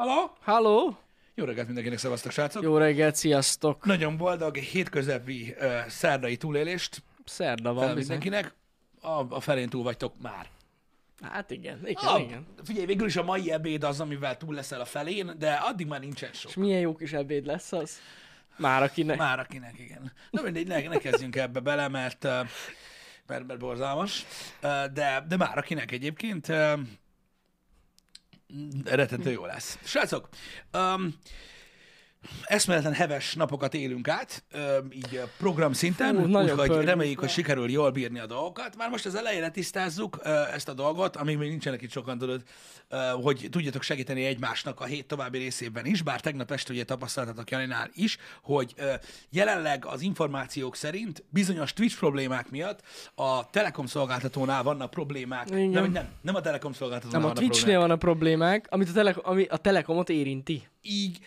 Halló? Halló? Jó reggelt mindenkinek, szevasztok, srácok! Jó reggelt, sziasztok! Nagyon boldog, hétközepi uh, szerdai túlélést Szerda van mindenkinek. A, a felén túl vagytok már. Hát igen, igen, Ah, igen. Figyelj, végül is a mai ebéd az, amivel túl leszel a felén, de addig már nincsen sok. És milyen jó kis ebéd lesz az? Már akinek. Már akinek, igen. Na mindegy, ne, ne kezdjünk ebbe bele, mert, mert, mert borzalmas. De, de már akinek egyébként rettentő jó lesz. Srácok, um, eszméletlen heves napokat élünk át, így program szinten, úgyhogy reméljük, hogy sikerül jól bírni a dolgokat. Már most az elejére tisztázzuk ezt a dolgot, amíg még nincsenek itt sokan, tudod, hogy tudjatok segíteni egymásnak a hét további részében is, bár tegnap este ugye tapasztaltatok Janinál is, hogy jelenleg az információk szerint bizonyos Twitch problémák miatt a Telekom szolgáltatónál vannak problémák. Igen. Nem, nem, nem a Telekom szolgáltatónál Nem, a Twitchnél van a problémák, amit a, tele, ami a Telekomot érinti. Így,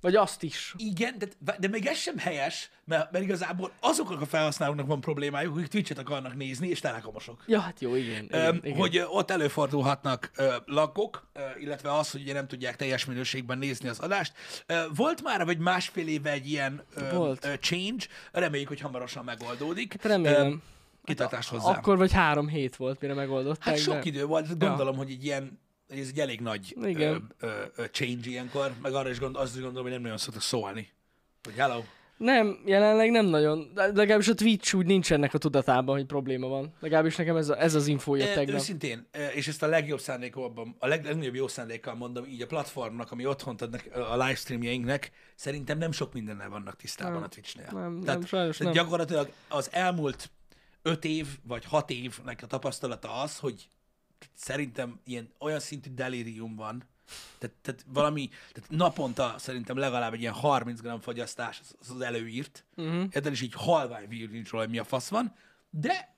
Vagy azt is. igen, de, de még ez sem helyes, mert, mert igazából azoknak a felhasználóknak van problémájuk, akik Twitch-et akarnak nézni, és telekomosok. Ja, hát jó, igen. igen, Öm, igen. hogy ott előfordulhatnak ö, lakok, ö, illetve az, hogy ugye nem tudják teljes minőségben nézni az adást. Ö, volt már vagy másfél éve egy ilyen ö, Volt. ö, change, reméljük, hogy hamarosan megoldódik. Hát remélem. Ö, Kitartást hozzá. Akkor vagy három hét volt, mire megoldották. hát sok de... idő volt, gondolom, hogy egy ilyen hogy ez egy elég nagy Igen. ö, ö, change ilyenkor, meg arra is gondol, azt is gondolom, hogy nem nagyon szoktak szólni. Hogy hello. Nem, jelenleg nem nagyon. De legalábbis a Twitch úgy nincs ennek a tudatában, hogy probléma van. Legalábbis nekem ez, a, ez az infó jött Ö, tegnap. Őszintén, és ezt a legjobb szándékban, a leg, legnagyobb jó szándékkal mondom, így a platformnak, ami otthont adnak a livestreamjeinknek, szerintem nem sok mindennel vannak tisztában Nem. a Twitch-nél. Nem, Tehát, nem, sajnos tehát nem. gyakorlatilag az elmúlt öt év, vagy hat évnek a tapasztalata az, hogy szerintem ilyen olyan szintű delírium van, tehát, tehát valami, tehát naponta szerintem legalább egy ilyen 30 g fogyasztás az, az, előírt. Uh-huh. Érted, és így halvány vír nincs róla, hogy mi a fasz van, de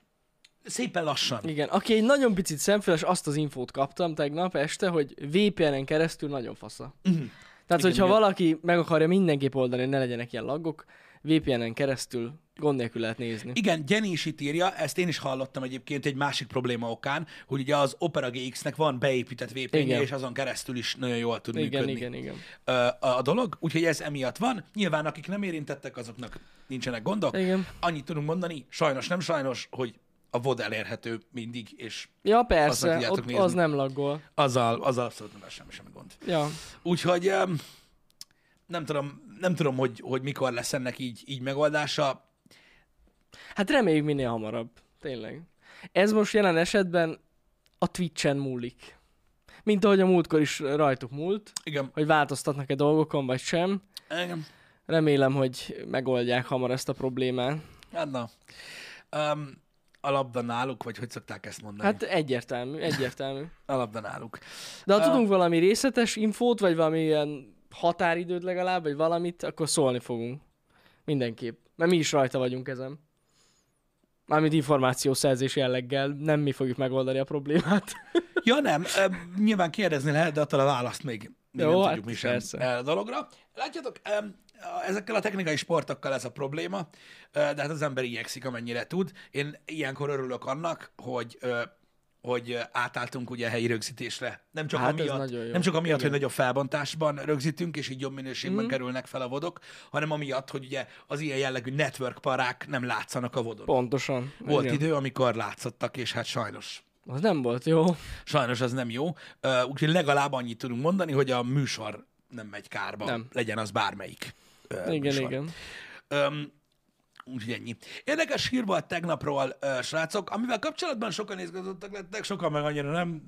szépen lassan. Igen, aki egy nagyon picit szemfüles, azt az infót kaptam tegnap este, hogy VPN-en keresztül nagyon fasza. Uh-huh. Tehát, Igen, hogyha igen. valaki meg akarja mindenképp oldani, ne legyenek ilyen laggok, VPN-en keresztül gond nélkül lehet nézni. Igen, Jenny is itt írja, ezt én is hallottam egyébként egy másik probléma okán, hogy ugye az Opera GX-nek van beépített vpn Igen. és azon keresztül is nagyon jól tud Igen, működni igen, igen. Ö, a, a dolog, úgyhogy ez emiatt van. Nyilván akik nem érintettek, azoknak nincsenek gondok. Igen. Annyit tudunk mondani, sajnos nem sajnos, hogy a VOD elérhető mindig, és Ja, persze, ott nézni. az nem laggol. azzal, azzal abszolút nem lesz semmi, semmi gond. Ja. Úgyhogy nem tudom, nem tudom hogy, hogy mikor lesz ennek így, így megoldása. Hát reméljük minél hamarabb. Tényleg. Ez most jelen esetben a Twitch-en múlik. Mint ahogy a múltkor is rajtuk múlt, Igen. hogy változtatnak-e dolgokon, vagy sem. Igen. Remélem, hogy megoldják hamar ezt a problémát. Hát na. Um, a labda náluk, vagy hogy szokták ezt mondani? Hát... Egyértelmű, egyértelmű. A labda náluk. De ha Ah. tudunk valami részletes infót, vagy valamilyen határidőt legalább, vagy valamit, akkor szólni fogunk. Mindenképp. Mert mi is rajta vagyunk ezen. Mármint információszerzés jelleggel, nem mi fogjuk megoldani a problémát. Ja nem, nyilván kérdezni lehet, de attól a választ még, még Jó, nem hát tudjuk mi sem persze. a dologra. Látjátok, ezekkel a technikai sportokkal ez a probléma, de hát az ember igyekszik, amennyire tud. Én ilyenkor örülök annak, hogy hogy átálltunk ugye a helyi rögzítésre. Nem csak Hát amiatt, nem csak amiatt Igen. hogy nagyobb felbontásban rögzítünk, és így jobb minőségben Mhm. kerülnek fel a vodok, hanem amiatt, hogy ugye az ilyen jellegű network parák nem látszanak a vodon. Pontosan. Volt Igen. idő, amikor látszottak, és hát sajnos Az nem volt jó. Sajnos az nem jó, úgyhogy legalább annyit tudunk mondani, hogy a műsor nem megy kárba, Nem. legyen az bármelyik Igen, műsor. igen. Öm, úgyhogy ennyi. Érdekes hír volt tegnapról, ö, srácok, amivel kapcsolatban sokan izgatottak lettek, sokan meg annyira nem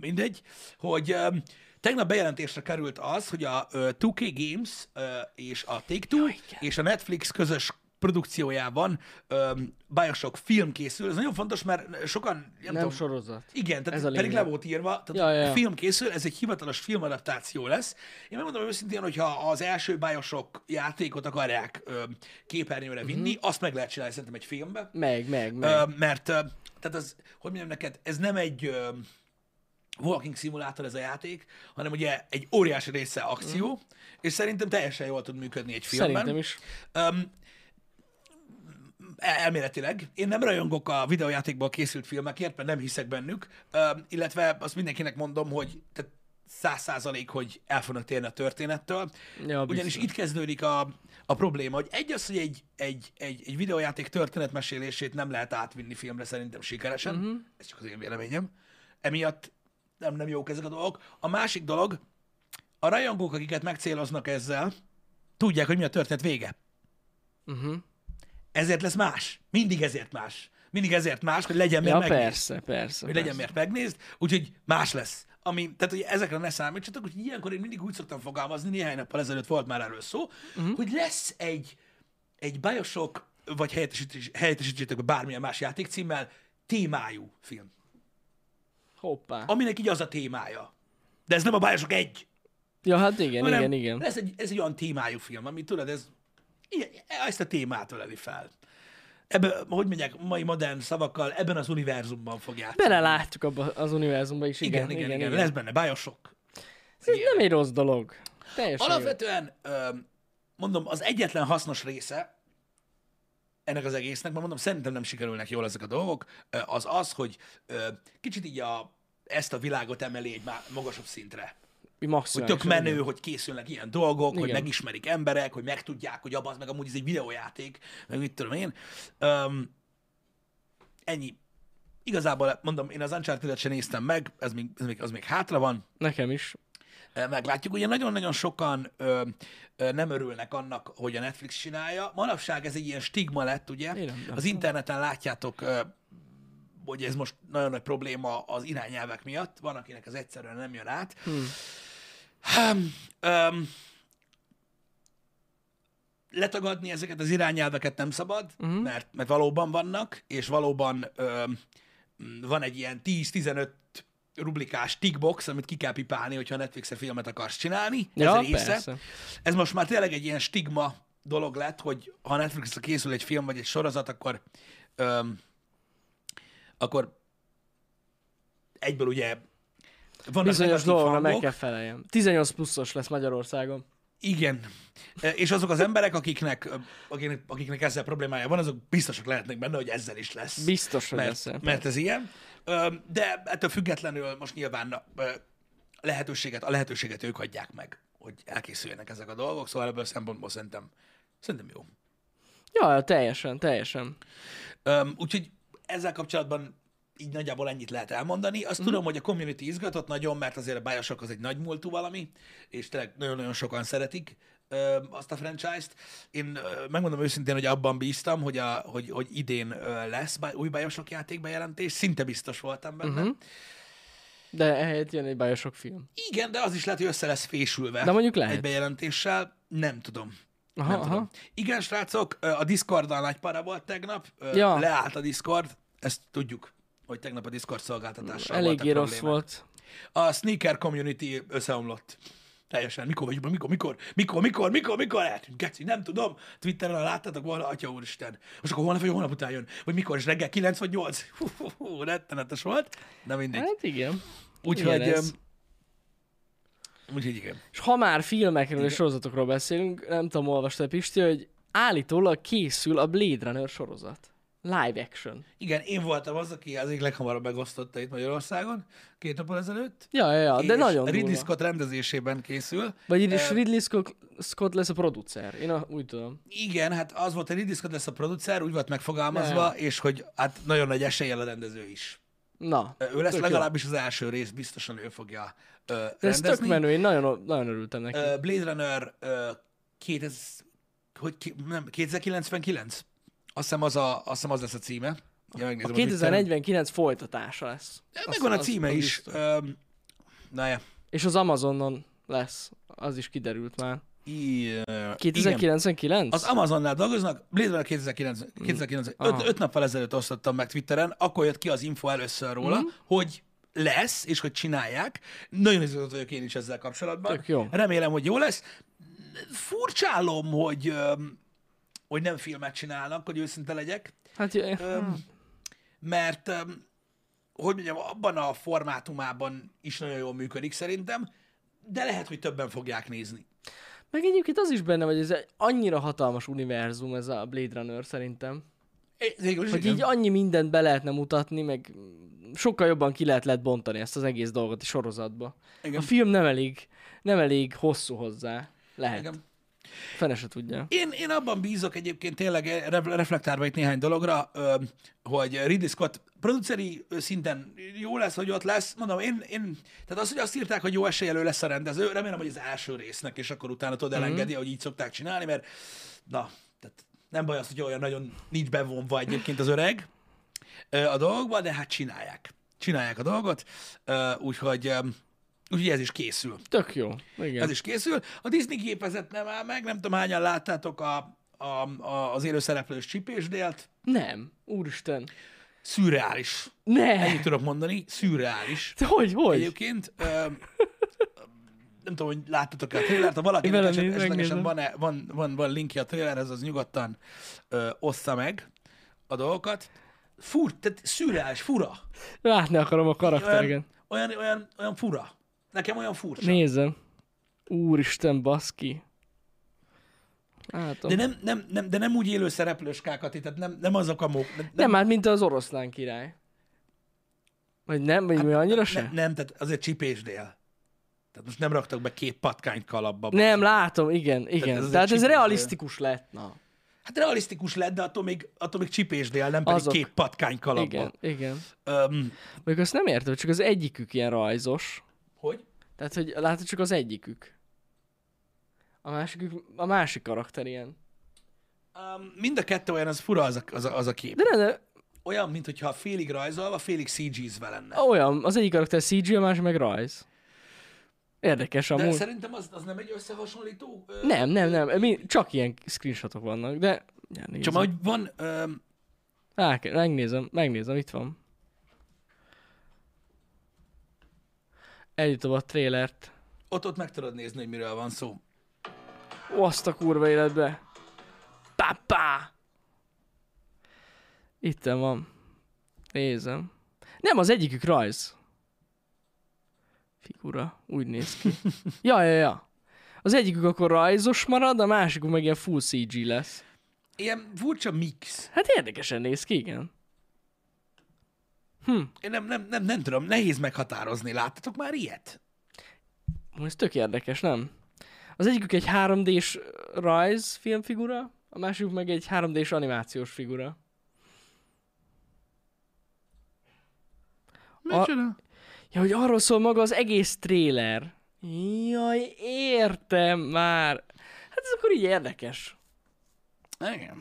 mindegy, hogy öm, tegnap bejelentésre került az, hogy a ö, 2K Games ö, és a Take-Two és a Netflix közös produkciójában um, Bioshock film készül. Ez nagyon fontos, mert sokan nem, Nem tudom, sorozat. igen, tehát Ez a pedig le volt írva, tehát Ja, ja, film készül, ez egy hivatalos filmadaptáció lesz. Én megmondom őszintén, hogyha az első Bioshock játékot akarják ö, képernyőre Mhm. vinni, azt meg lehet csinálni szerintem egy filmbe. Meg, meg, meg. Ö, mert, ö, tehát az, hogy mondjam neked, ez nem egy ö, walking szimulátor ez a játék, hanem ugye egy óriási része akció, és szerintem teljesen jól tud működni egy filmben. Szerintem is. Um, elméletileg. Én nem rajongok a videójátékból készült filmekért, mert nem hiszek bennük, illetve azt mindenkinek mondom, hogy tehát száz százalék, hogy el fognak térni a történettől. Ja, Ugyanis biztos. itt kezdődik a, a probléma, hogy egy az, hogy egy, egy, egy, egy videójáték történetmesélését nem lehet átvinni filmre szerintem sikeresen. Uh-huh. Ez csak az én véleményem. Emiatt nem, nem jók ezek a dolgok. A másik dolog, a rajongók, akiket megcéloznak ezzel, tudják, hogy mi a történet vége. Uh-huh. Ezért lesz más. Mindig ezért más. Mindig ezért más, hogy legyen miért Ja, megnézni. persze, persze. Hogy legyen persze. miért megnézd, úgyhogy más lesz. Ami, tehát, hogy ezekre ne számítsatok, hogy ilyenkor én mindig úgy szoktam fogalmazni, néhány nappal ezelőtt volt már erről szó, uh-huh. hogy lesz egy, egy Bioshock, vagy helyettesítés- helyettesítsétek bármilyen más játékcímmel, témájú film. Hoppá. Aminek így az a témája. De ez nem a Bioshock egy. Ja, hát igen, hanem igen, igen. Ez egy, ez egy olyan témájú film, ami tudod, ez ezt a témát öleli fel. Ebben, hogy mondják, mai modern szavakkal, ebben az univerzumban fog játszani. Belelátjuk abba az univerzumba is, igen, igen, igen, igen, igen. Lesz benne Bioshock. Ez nem egy rossz dolog. Teljesen. Alapvetően, ö, mondom, az egyetlen hasznos része ennek az egésznek, mert mondom, szerintem nem sikerülnek jól ezek a dolgok, az az, hogy ö, kicsit így a, ezt a világot emeli egy magasabb szintre. Mi Hogy tök menő, igen. hogy készülnek ilyen dolgok, Igen. hogy megismerik emberek, hogy megtudják, hogy abban meg amúgy ez egy videójáték, meg mit tudom én. Um, ennyi. Igazából mondom, én az Uncharted-et sem néztem meg, ez még, ez még, az még hátra van, Nekem is. Meglátjuk. Ugye nagyon-nagyon sokan ö, ö, nem örülnek annak, hogy a Netflix csinálja. Manapság ez egy ilyen stigma lett, ugye? Nem az interneten látjátok, ö, hogy ez most nagyon nagy probléma az irányelvek miatt. Van, akinek ez egyszerűen nem jön át. Hmm. Hmm. Um, letagadni ezeket az irányelveket nem szabad, uh-huh. mert, mert valóban vannak, és valóban öm, van egy ilyen 10-15 rublikás tickbox, amit ki kell pipálni, hogyha Netflix-e filmet akarsz csinálni. Ja, ez része. persze. Ez most már tényleg egy ilyen stigma dolog lett, hogy ha Netflix-re készül egy film vagy egy sorozat, akkor öm, akkor egyből ugye vannak Bizonyos dolgokra meg kell feleljem. 18 pluszos lesz Magyarországon. Igen. E, És azok az emberek, akiknek, akiknek, akiknek ezzel problémája van, azok biztosak lehetnek benne, hogy ezzel is lesz. Biztos, hogy lesz. mert, mert ez ilyen. De ettől függetlenül most nyilván ö, lehetőséget, a lehetőséget ők adják meg, hogy elkészüljenek ezek a dolgok, szóval ebből a szempontból szerintem, szerintem jó. Ja, teljesen, teljesen. Úgyhogy ezzel kapcsolatban így nagyjából ennyit lehet elmondani. Azt mm. tudom, hogy a community izgatott nagyon, mert azért a Bioshock az egy nagy múltú valami, és tényleg nagyon-nagyon sokan szeretik ö, azt a franchise-t. Én ö, megmondom őszintén, hogy abban bíztam, hogy, a, hogy, hogy idén ö, lesz új Bioshock játékbejelentés, szinte biztos voltam benne. Mhm. Uh-huh. De ehelyett jön egy Bioshock film. Igen, de az is lehet, hogy össze lesz fésülve De mondjuk lehet. egy bejelentéssel. Nem tudom. Aha, nem aha. tudom. Igen, srácok, a Discorddal nagy para volt tegnap. Ja. Leállt a Discord, ezt tudjuk, hogy tegnap a Discord szolgáltatással Eléggé rossz problémák. volt. A sneaker community összeomlott. Teljesen. Mikor vagyunk, mikor, mikor, mikor, mikor, mikor, mikor eltűnt? Geci, nem tudom. Twitteren láttátok volna, atya úristen. Most akkor holnap vagy holnap után jön. Vagy mikor is reggel, 9 vagy 8? Hú, hú, hú, rettenetes volt. De mindegy. Hát igen. Úgyhogy, úgyhogy igen. És ha már filmekről és sorozatokról beszélünk, nem tudom, olvastad Pisti, hogy állítólag készül a Blade Runner sorozat. Live action. Igen, én voltam az, aki az egyik leghamarabb megosztotta itt Magyarországon, két nappal ezelőtt. Ja, ja, ja de nagyon Ridley durva. Scott rendezésében készül. Vagy is Ridley Scott, Scott lesz a producer. Én a, úgy tudom. Igen, hát az volt, hogy Ridley Scott lesz a producer, úgy volt megfogalmazva, Ne. és hogy hát nagyon nagy eséllyel a rendező is. Na. Ő lesz legalábbis az első rész, biztosan ő fogja ö, jó. De ez tök rendezni. menő, én nagyon, nagyon örültem neki. Ö, Blade Runner ö, 2000, hogy nem, 2099? Azt hiszem, az a, azt hiszem az lesz a címe. Ja, a megnézem Twitteren. 2049 folytatása lesz. Ja, Megvan a címe az is. Ö, na ja. És az Amazonon lesz. Az is kiderült már. I, igen. 2099? Az Amazonnál dolgoznak, Blade Runner 2009, 2009 öt, Aha. öt nappal ezelőtt osztottam meg Twitteren, akkor jött ki az info először róla, Mhm. hogy lesz, és hogy csinálják. Nagyon izgatott vagyok én is ezzel kapcsolatban. Tök jó. Remélem, hogy jó lesz. Furcsálom, hogy, öm, hogy nem filmet csinálnak, hogy őszinte legyek, Hát, öm, mert öm, hogy mondjam, abban a formátumában is nagyon jól működik szerintem, de lehet, hogy többen fogják nézni. meg egyébként az is benne, hogy ez egy annyira hatalmas univerzum ez a Blade Runner szerintem. É, Végül Hogy igen. így annyi mindent be lehetne mutatni, meg sokkal jobban ki lehet, lehet bontani ezt az egész dolgot a sorozatba. Igen. A film nem elég, nem elég hosszú hozzá. Lehet. Igen. Fene se tudja. Én, én abban bízok egyébként tényleg eh, ref- reflektálva itt néhány dologra, hogy Ridley Scott produceri szinten jó lesz, hogy ott lesz. Mondom, én, én tehát az, hogy azt írták, hogy jó esélyelő lesz a rendező, remélem, hogy az első résznek, és akkor utána tudod elengedi, mm-hmm. hogy így szokták csinálni, mert na, tehát nem baj az, hogy olyan nagyon nincs bevonva egyébként az öreg a dolgokba, de hát csinálják. Csinálják a dolgot, úgyhogy, úgyhogy ez is készül. Tök jó. Igen. Ez is készül. A Disney gépezet nem áll meg, nem tudom hányan láttátok a, a, a, az élőszereplős csipésdélt. Nem. Úristen. Szürreális. Ne! Ennyit tudok mondani, szürreális. Hogy, hogy? Egyébként, ö, nem tudom, hogy láttatok-e a trailert, ha valakinek eset, esetlegesen van, van, van, van linkje a trailerhez, az nyugodtan ö, ossza meg a dolgokat. Fur, tehát szürreális, fura. Látni akarom a karakteregen. Olyan, olyan, olyan, olyan fura. Nekem olyan furcsa. Nézem. Úristen, baszki. Látom. De Nem, nem, nem, nem, de nem úgy élő szereplőskákat, tehát nem, nem azok a mók. Nem, nem hát, mint az oroszlán király. Vagy nem, vagy mi annyira se? ne, nem, tehát azért csipésdél. Tehát most nem raktak be két patkányt kalapba. Nem, látom, igen, igen. ez Ez Tehát ez realisztikus lett. Na. Hát realisztikus lett, de attól még, attól még csipésdél, nem pedig Azok. két patkány kalapba. Igen, igen. Öm, Még azt nem értem, csak az egyikük ilyen rajzos. Hogy? Tehát, hogy látod, csak az egyikük. A másikük, a másik karakter ilyen. Um, mind a kettő olyan, az fura az a, az a, az a kép. De nem, de Olyan, mintha félig rajzolva, félig CG-zve lenne. olyan, az egyik karakter CG, a másik meg rajz. Érdekes De amúgy. szerintem az, az nem egy összehasonlító? Ö, Nem, nem, nem, mi, csak ilyen screenshotok vannak, de... Ja, nézem. Csak hogy van, öm, Á, megnézem, megnézem, itt van. Eljutom a trélert. ott, ott meg tudod nézni, hogy miről van szó. Ó, azt a kurva életbe. Pápá! Itten van. Nézem. Nem, az egyikük rajz. Figura. Úgy néz ki. ja, ja, ja. Az egyikük akkor rajzos marad, a másikuk meg ilyen full CG lesz. Ilyen furcsa mix. Hát érdekesen néz ki, igen. Hm. Én nem, nem, nem, nem tudom, nehéz meghatározni. Láttatok már ilyet? Ez tök érdekes, nem? Az egyikük egy 3D-s rajz filmfigura, a másikuk meg egy 3D-s animációs figura. Micsoda? Ja, hogy arról szól maga az egész tréler. Jaj, értem már. Hát ez akkor így érdekes. Igen.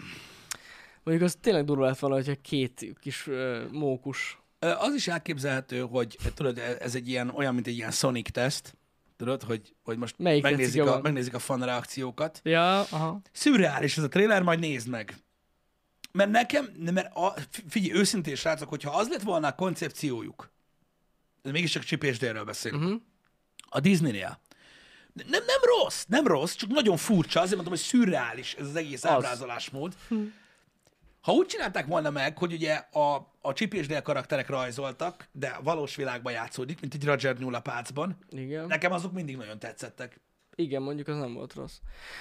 Mondjuk az tényleg durva lett volna, hogyha két kis uh, mókus. Az is elképzelhető, hogy tudod, ez egy ilyen, olyan, mint egy ilyen Sonic teszt, tudod, hogy, hogy most Melyik megnézik a, jobban? megnézik a fan reakciókat. Ja, aha. Szürreális ez a trailer, majd nézd meg. Mert nekem, mert a, fi- figyelj, őszintén srácok, hogyha az lett volna a koncepciójuk, de mégiscsak csipésdélről beszélünk, uh-huh. a Disneynél, nem, nem rossz, nem rossz, csak nagyon furcsa, azért mondom, hogy szürreális ez az egész ábrázolásmód. Ha úgy csinálták volna meg, hogy ugye a, a csipésdél karakterek rajzoltak, de valós világban játszódik, mint egy Roger Null a pácban, Igen. nekem azok mindig nagyon tetszettek. Igen, mondjuk az nem volt rossz.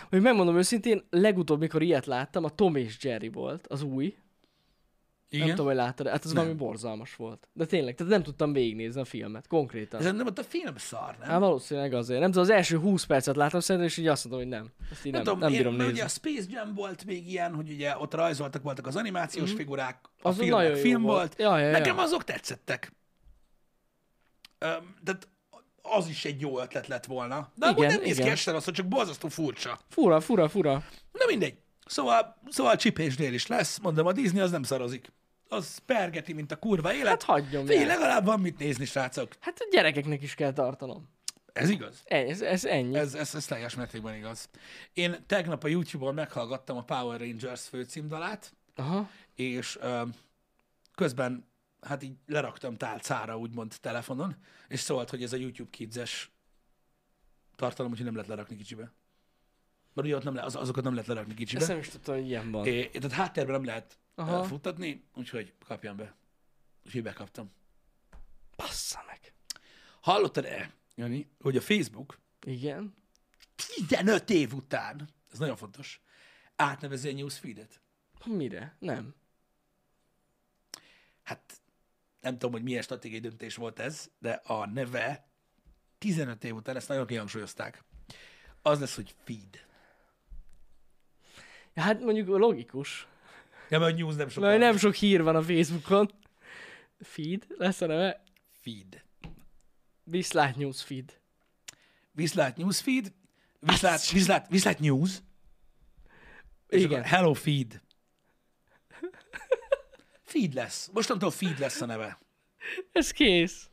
Hogy megmondom őszintén, legutóbb, mikor ilyet láttam, a Tom és Jerry volt, az új. Igen? Nem tudom, hogy láttad, hát az Nem. valami borzalmas volt. De tényleg, tehát nem tudtam végignézni a filmet, konkrétan. Ez nem a film szar, nem? Hát valószínűleg azért. Nem tudom, az első 20 percet láttam szerintem, és így azt mondom, hogy nem. Ezt így nem, nem, tudom, én- bírom mert nézni. Ugye a Space Jam volt még ilyen, hogy ugye ott rajzoltak voltak az animációs mm. figurák, a Az film, nagyon film volt. volt. Ja, ja, ja. Nekem azok tetszettek. Öm, tehát az is egy jó ötlet lett volna. De igen, nem néz ki este az, csak borzasztó furcsa. Fura, fura, fura. Na mindegy. Szóval, szóval csipésnél is lesz. Mondom, a Disney az nem szarozik. Az pergeti, mint a kurva élet. Hát hagyjon Figyelj, legalább van mit nézni, srácok. Hát a gyerekeknek is kell tartanom. Ez igaz. Ez, ez ennyi. Ez... Ez, ez, ez teljes mértékben igaz. Én tegnap a YouTube-on meghallgattam a Power Rangers főcímdalát, Aha. és ö, közben hát így leraktam tálcára, úgymond telefonon, és szólt, hogy ez a YouTube Kids-es tartalom, úgyhogy nem lehet lerakni kicsibe. Mert ugye ott nem le, az, azokat nem lehet lerakni kicsibe. Ezt nem is tudtam, hogy ilyen van. É, tehát háttérben nem lehet Aha. Futtatni, úgyhogy kapjam be. Úgyhogy bekaptam. Bassza meg. Hallottad-e, Jani, hogy a Facebook Igen. 15 év után, ez nagyon fontos, átnevezi a newsfeedet? Mire? Nem. Hát nem tudom, hogy milyen stratégiai döntés volt ez, de a neve 15 év után ezt nagyon kihangsúlyozták. Az lesz, hogy feed. Ja, hát mondjuk logikus. Ja, mert a news nem sokkal. Mert nem sok hír van a Facebookon. Feed lesz a neve? Feed. Viszlát News Feed. Viszlát newsfeed, viszlát, viszlát, viszlát news, és Igen. hello feed. Feed lesz. Mostantól feed lesz a neve. Ez kész.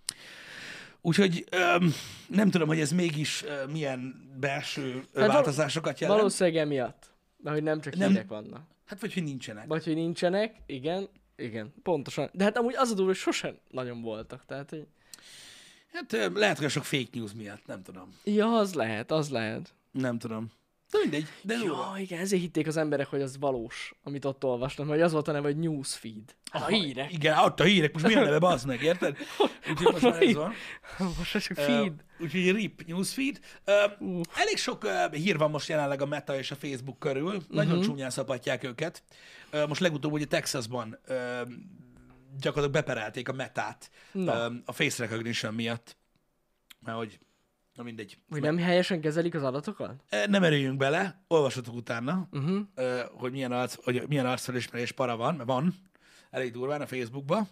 Úgyhogy öm, nem tudom, hogy ez mégis ö, milyen belső hát változásokat jelent. Valószínűleg emiatt. Mert hogy nem csak Nem. hírek vannak. Hát vagy, hogy nincsenek. Vagy hogy nincsenek, igen, igen, pontosan. De hát amúgy az a durva, hogy sosem nagyon voltak, tehát hogy... Hát lehet, hogy sok fake news miatt, nem tudom. Ja, az lehet, az lehet. Nem tudom. De mindegy, de jó. Ja, igen, ezért hitték az emberek, hogy az valós, amit ott olvastam, hogy az volt a neve, hogy newsfeed. A hírek. Igen, ott a hírek, most milyen neve, bazd meg, érted? Úgyhogy most már ez van. Most ez feed. Úgyhogy RIP newsfeed. Uh, elég sok uh, hír van most jelenleg a Meta és a Facebook körül. Nagyon csúnyán szapatják őket. Uh, most legutóbb ugye Texasban uh, gyakorlatilag beperelték a Metát Na. uh, a face recognition miatt. Mert hogy, na mindegy. Hogy nem helyesen kezelik az adatokat? Nem erüljünk bele, olvashatok utána, Uh-huh. uh, hogy milyen, arc, hogy milyen arcfelismerés para van, mert van, elég durván a Facebookba,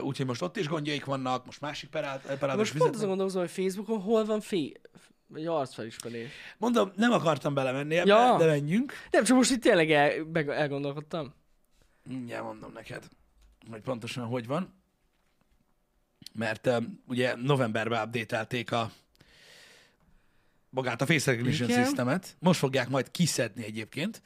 úgyhogy most ott is gondjaik vannak, most másik perát, perát Most pont azon gondolkozom, hogy Facebookon hol van fi... Vagy arcfelismerés. Mondom, nem akartam belemenni ebbe, Ja. de menjünk. Nem, csak most itt tényleg el, meg elgondolkodtam. Mindjárt mondom neked, hogy pontosan hogy van. Mert um, ugye novemberben updatelték a magát a Face Recognition Igen. Systemet. Most fogják majd kiszedni egyébként.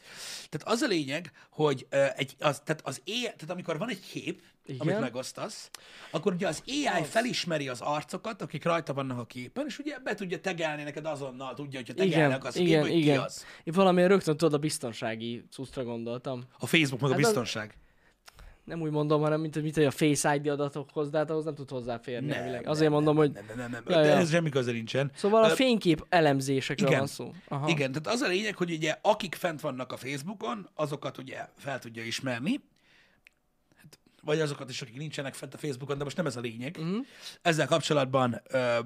Tehát az a lényeg, hogy uh, egy, az, tehát, az AI, tehát amikor van egy kép, Igen. amit megosztasz, akkor ugye az AI felismeri az arcokat, akik rajta vannak a képen, és ugye be tudja tegelni neked azonnal, tudja, hogyha tegelnek az igen, kép, hogy igen. ki az. Én valamiért rögtön tudod a biztonsági cuccra gondoltam. A Facebook meg a Hát az- biztonság. Nem úgy mondom, hanem mint, mint hogy a Face ID adatokhoz, de hát ahhoz nem tud hozzáférni Nem, elvileg. nem, Azért nem, mondom, hogy... Nem, nem, nem, nem. Ja, de ez semmi köze nincsen. Szóval a fénykép elemzésekről igen. van szó. Aha. Igen, tehát az a lényeg, hogy ugye akik fent vannak a Facebookon, azokat ugye fel tudja ismerni, hát, vagy azokat is, akik nincsenek fent a Facebookon, de most nem ez a lényeg. Uh-huh. Ezzel kapcsolatban ö,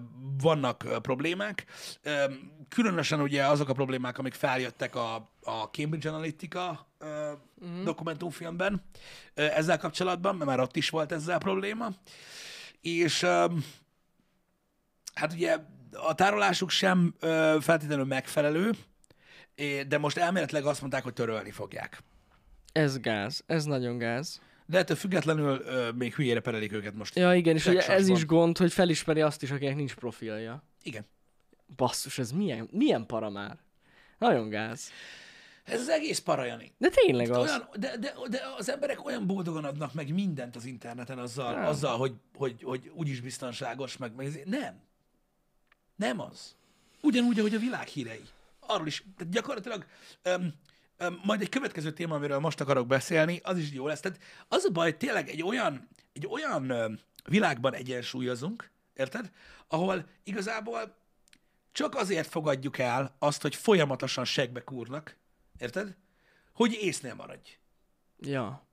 vannak ö, problémák. Ö, különösen ugye azok a problémák, amik feljöttek a, a Cambridge Analytica ö, uh-huh. dokumentumfilmben ö, ezzel kapcsolatban, mert már ott is volt ezzel probléma. És ö, hát ugye a tárolásuk sem ö, feltétlenül megfelelő, de most elméletileg azt mondták, hogy törölni fogják. Ez gáz. Ez nagyon gáz. De ettől függetlenül ö, még hülyére perelik őket most. Ja, igen, és ugye ez is gond, hogy felismeri azt is, akinek nincs profilja. Igen. Basszus, ez milyen, milyen para már? Nagyon gáz. Ez az egész parajani. De tényleg az. Olyan, de, de, de az emberek olyan boldogan adnak meg mindent az interneten azzal, Nem. azzal hogy, hogy, hogy úgyis biztonságos, meg, meg nem. Nem az. Ugyanúgy, ahogy a világ hírei. Arról is, tehát gyakorlatilag öm, öm, majd egy következő téma, amiről most akarok beszélni, az is jó lesz. Tehát az a baj, tényleg egy olyan, egy olyan öm, világban egyensúlyozunk, érted? Ahol igazából csak azért fogadjuk el azt, hogy folyamatosan segbe kúrnak, érted? Hogy észnél maradj. Ja.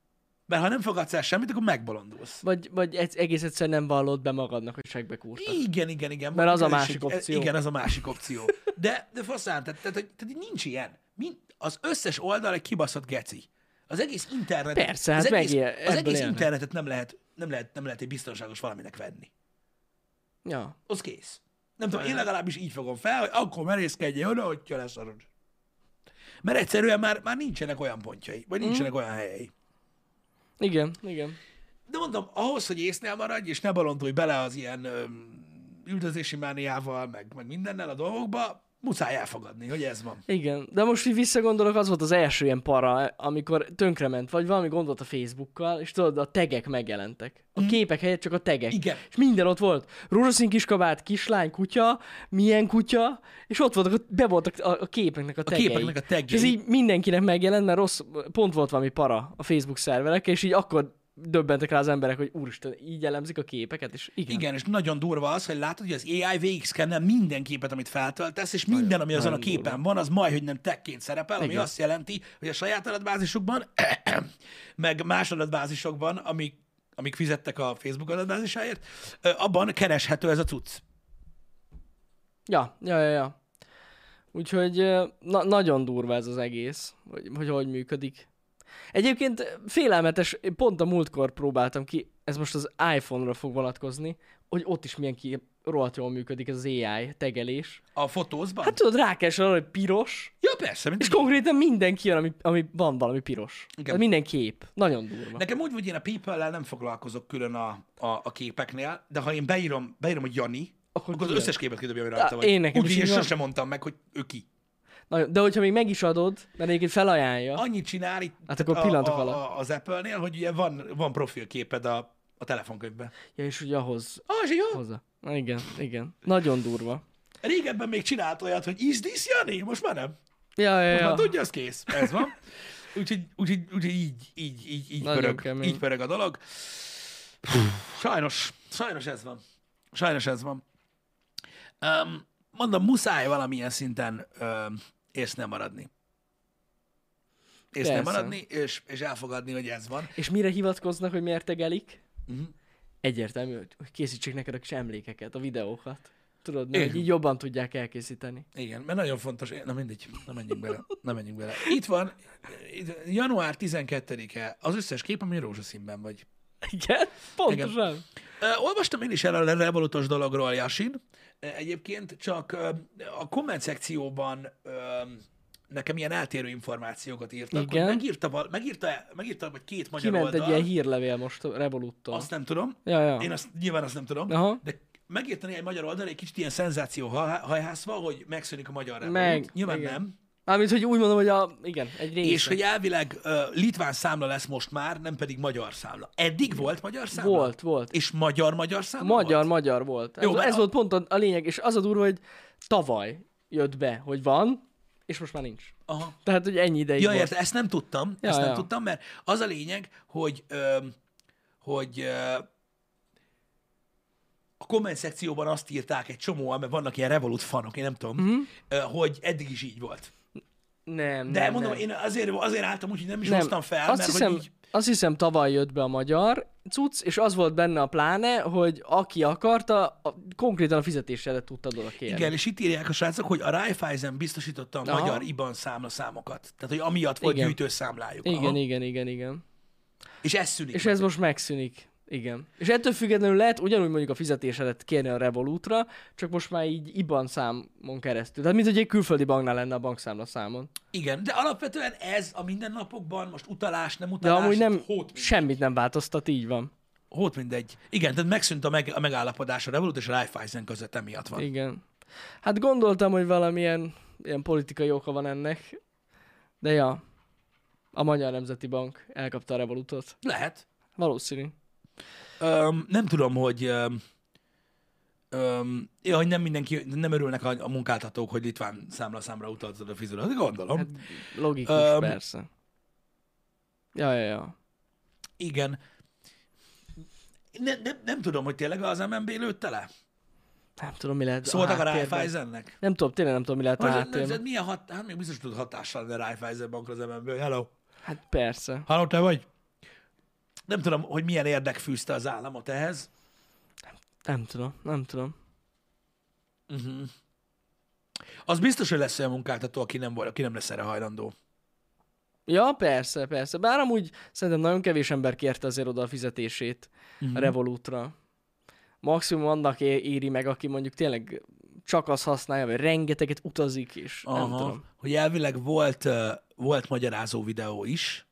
Mert ha nem fogadsz el semmit, akkor megbolondulsz. Vagy, vagy egy, egész egyszerűen nem vallod be magadnak, hogy segbe kúrtak. Igen, igen, igen. Mert az a másik egy- opció. Igen, az a másik opció. De, de faszán, tehát, tehát, tehát, tehát nincs ilyen. Mind, az összes oldal egy kibaszott geci. Az egész internet. Persze, az hát egész, megél- az egész élnek. internetet nem lehet, nem, lehet, nem lehet egy biztonságos valaminek venni. Ja. Az kész. Nem tudom, én legalábbis így fogom fel, hogy akkor merészkedjél oda, hogyha leszarod. Mert egyszerűen már, már nincsenek olyan pontjai, vagy nincsenek olyan helyei. Igen, igen. De mondom, ahhoz, hogy észnél maradj, és ne balondulj bele az ilyen üldözési mániával, meg, meg mindennel a dolgokba, muszáj elfogadni, hogy ez van. Igen, de most így visszagondolok, az volt az első ilyen para, amikor tönkrement, vagy valami gond volt a Facebookkal, és tudod, a tegek megjelentek. A képek helyett csak a tegek. Mm. Igen. És minden ott volt. Rózsaszín kiskabát, kislány, kutya, milyen kutya, és ott voltak, be voltak a, a képeknek a tegei. képeknek a tagjai. És ez így mindenkinek megjelent, mert rossz, pont volt valami para a Facebook szerverek, és így akkor döbbentek rá az emberek, hogy úristen, így elemzik a képeket, és igen. Igen, és nagyon durva az, hogy látod, hogy az AI végigszkennel minden képet, amit feltöltesz, és minden, ami azon a nagyon képen van, az majd, hogy nem tekként szerepel, ami Igen. azt jelenti, hogy a saját adatbázisokban, meg más adatbázisokban, amik, amik fizettek a Facebook adatbázisáért, abban kereshető ez a cucc. Ja, ja, ja, ja. Úgyhogy na- nagyon durva ez az egész, hogy, hogy hogy működik. Egyébként félelmetes, pont a múltkor próbáltam ki, ez most az iPhone-ra fog vonatkozni, hogy ott is milyen ki rohadt jól működik ez az AI tegelés. A fotózban? Hát tudod, rákeresel arra, hogy piros, ja, persze. Mint és konkrétan minden kijön, ami, ami van valami piros. Igen. Igen. Minden kép. Nagyon durva. Nekem úgy, hogy én a people nem foglalkozok külön a, a, a képeknél, de ha én beírom, beírom, hogy Jani, akkor, akkor az összes képet kidobja, ami rajta vagy. én nekem Úgy, is én van. sosem mondtam meg, hogy ő ki. Nagyon, de hogyha még meg is adod, mert egyébként felajánlja, Annyit csinál itt Hát akkor a, a, a, az Apple-nél, hogy ugye van, van profilképed a, a telefonkönyvben. ja, és ugye ahhoz Ah, és jó. hozzá. Na igen, igen. Nagyon durva. Régebben még csinált olyat, hogy is this Jani? Most már nem. Ja, ja, Most már ja. tudja, az kész. Ez van. Úgyhogy, úgyhogy, úgyhogy így, így, így, így, Nagyon pörög, kemény. így pörög a dolog. Sajnos, sajnos ez van. Sajnos ez van. Um, mondom, muszáj valamilyen szinten um, észnél maradni. Észnél Persze. maradni, és, és elfogadni, hogy ez van. És mire hivatkoznak, hogy miért tegelik? Uh-huh. Egyértelmű, hogy készítsék neked a kis emlékeket, a videókat. Tudod, mert Igen. hogy így jobban tudják elkészíteni. Igen, mert nagyon fontos, na mindegy, nem menjünk bele, nem menjünk bele. Itt van, itt, január 12-e, az összes kép, ami rózsaszínben vagy. Igen, pontosan. Ö, olvastam én is erről a revolutos dologról, Yasin. Egyébként csak a komment szekcióban nekem ilyen eltérő információkat írtak. Igen. Hogy megírta, megírta, megírta, vagy két magyar Kiment oldal. egy ilyen hírlevél most Revoluttól. Azt nem tudom. Ja, ja. Én azt nyilván azt nem tudom. Aha. De megírta egy magyar oldal egy kicsit ilyen szenzáció haj- hajhászva, hogy megszűnik a magyar revolut. Meg, Nyilván igen. nem. Mármint, hogy úgy mondom, hogy a, igen, egy része. És hogy elvileg uh, litván számla lesz most már, nem pedig magyar számla. Eddig volt magyar számla? Volt, volt. És magyar-magyar számla Magyar, volt? magyar volt. Ez, Jó, ez a- volt pont a, a lényeg, és az a durva, hogy tavaly jött be, hogy van, és most már nincs. Aha. Tehát, hogy ennyi ideig Ja, volt. érte, ezt nem tudtam, Ja, ezt nem ja. tudtam, mert az a lényeg, hogy, öm, hogy ö, a komment szekcióban azt írták egy csomó, mert vannak ilyen Revolut fanok, én nem tudom, uh-huh. hogy eddig is így volt. Nem, De nem, mondom, nem. én azért, azért álltam úgy, hogy nem is nem. hoztam fel, azt mert hiszem, hogy így... Azt hiszem tavaly jött be a magyar cucc, és az volt benne a pláne, hogy aki akarta, a, konkrétan a fizetésedet tudtad oda kérni. Igen, és itt írják a srácok, hogy a Raiffeisen biztosította a Aha. magyar IBAN számla számokat. Tehát, hogy amiatt volt Igen. gyűjtőszámlájuk. Igen, Aha. igen, igen, igen. És ez szűnik. És meg. ez most megszűnik. Igen. És ettől függetlenül lehet ugyanúgy mondjuk a fizetésedet kérni a Revolutra, csak most már így IBAN számon keresztül. Tehát mint hogy egy külföldi banknál lenne a bankszámla számon. Igen, de alapvetően ez a mindennapokban most utalás, nem De utalás. amúgy nem, hót semmit nem változtat, így van. Hót mindegy. Igen, tehát megszűnt a, meg, a megállapodás a Revolut és a Raiffeisen között emiatt van. Igen. Hát gondoltam, hogy valamilyen ilyen politikai oka van ennek, de ja, a Magyar Nemzeti Bank elkapta a Revolutot. Lehet. Valószínű. Öm, nem tudom, hogy öm, öm, ja, hogy nem mindenki, nem örülnek a, a munkáltatók, hogy litván számla számra utaltad a fizetőt. De gondolom. Hát, logikus, Öm. persze. Ja, ja, ja. Igen. Ne, ne, nem tudom, hogy tényleg az MNB lőtte le? Nem tudom, mi lehet Szóltak a háttérben. Raiffeisennek? Nem tudom, tényleg nem tudom, mi lehet a Vagy, ez, háttérben. milyen hat, hát még biztos tud hatással lenni a Raiffeisen bankra az MNB. Hello. Hát persze. Halló, te vagy? Nem tudom, hogy milyen érdek fűzte az államot ehhez. Nem tudom, nem tudom. Uh-huh. Az biztos, hogy lesz olyan munkáltató, aki nem, aki nem lesz erre hajlandó. Ja, persze, persze. Bár amúgy szerintem nagyon kevés ember kérte azért oda a fizetését Mhm. a Revolutra. Maximum annak é- éri meg, aki mondjuk tényleg csak azt használja, vagy rengeteget utazik, nem Aha. tudom. Hogy elvileg volt, uh, volt magyarázó videó is,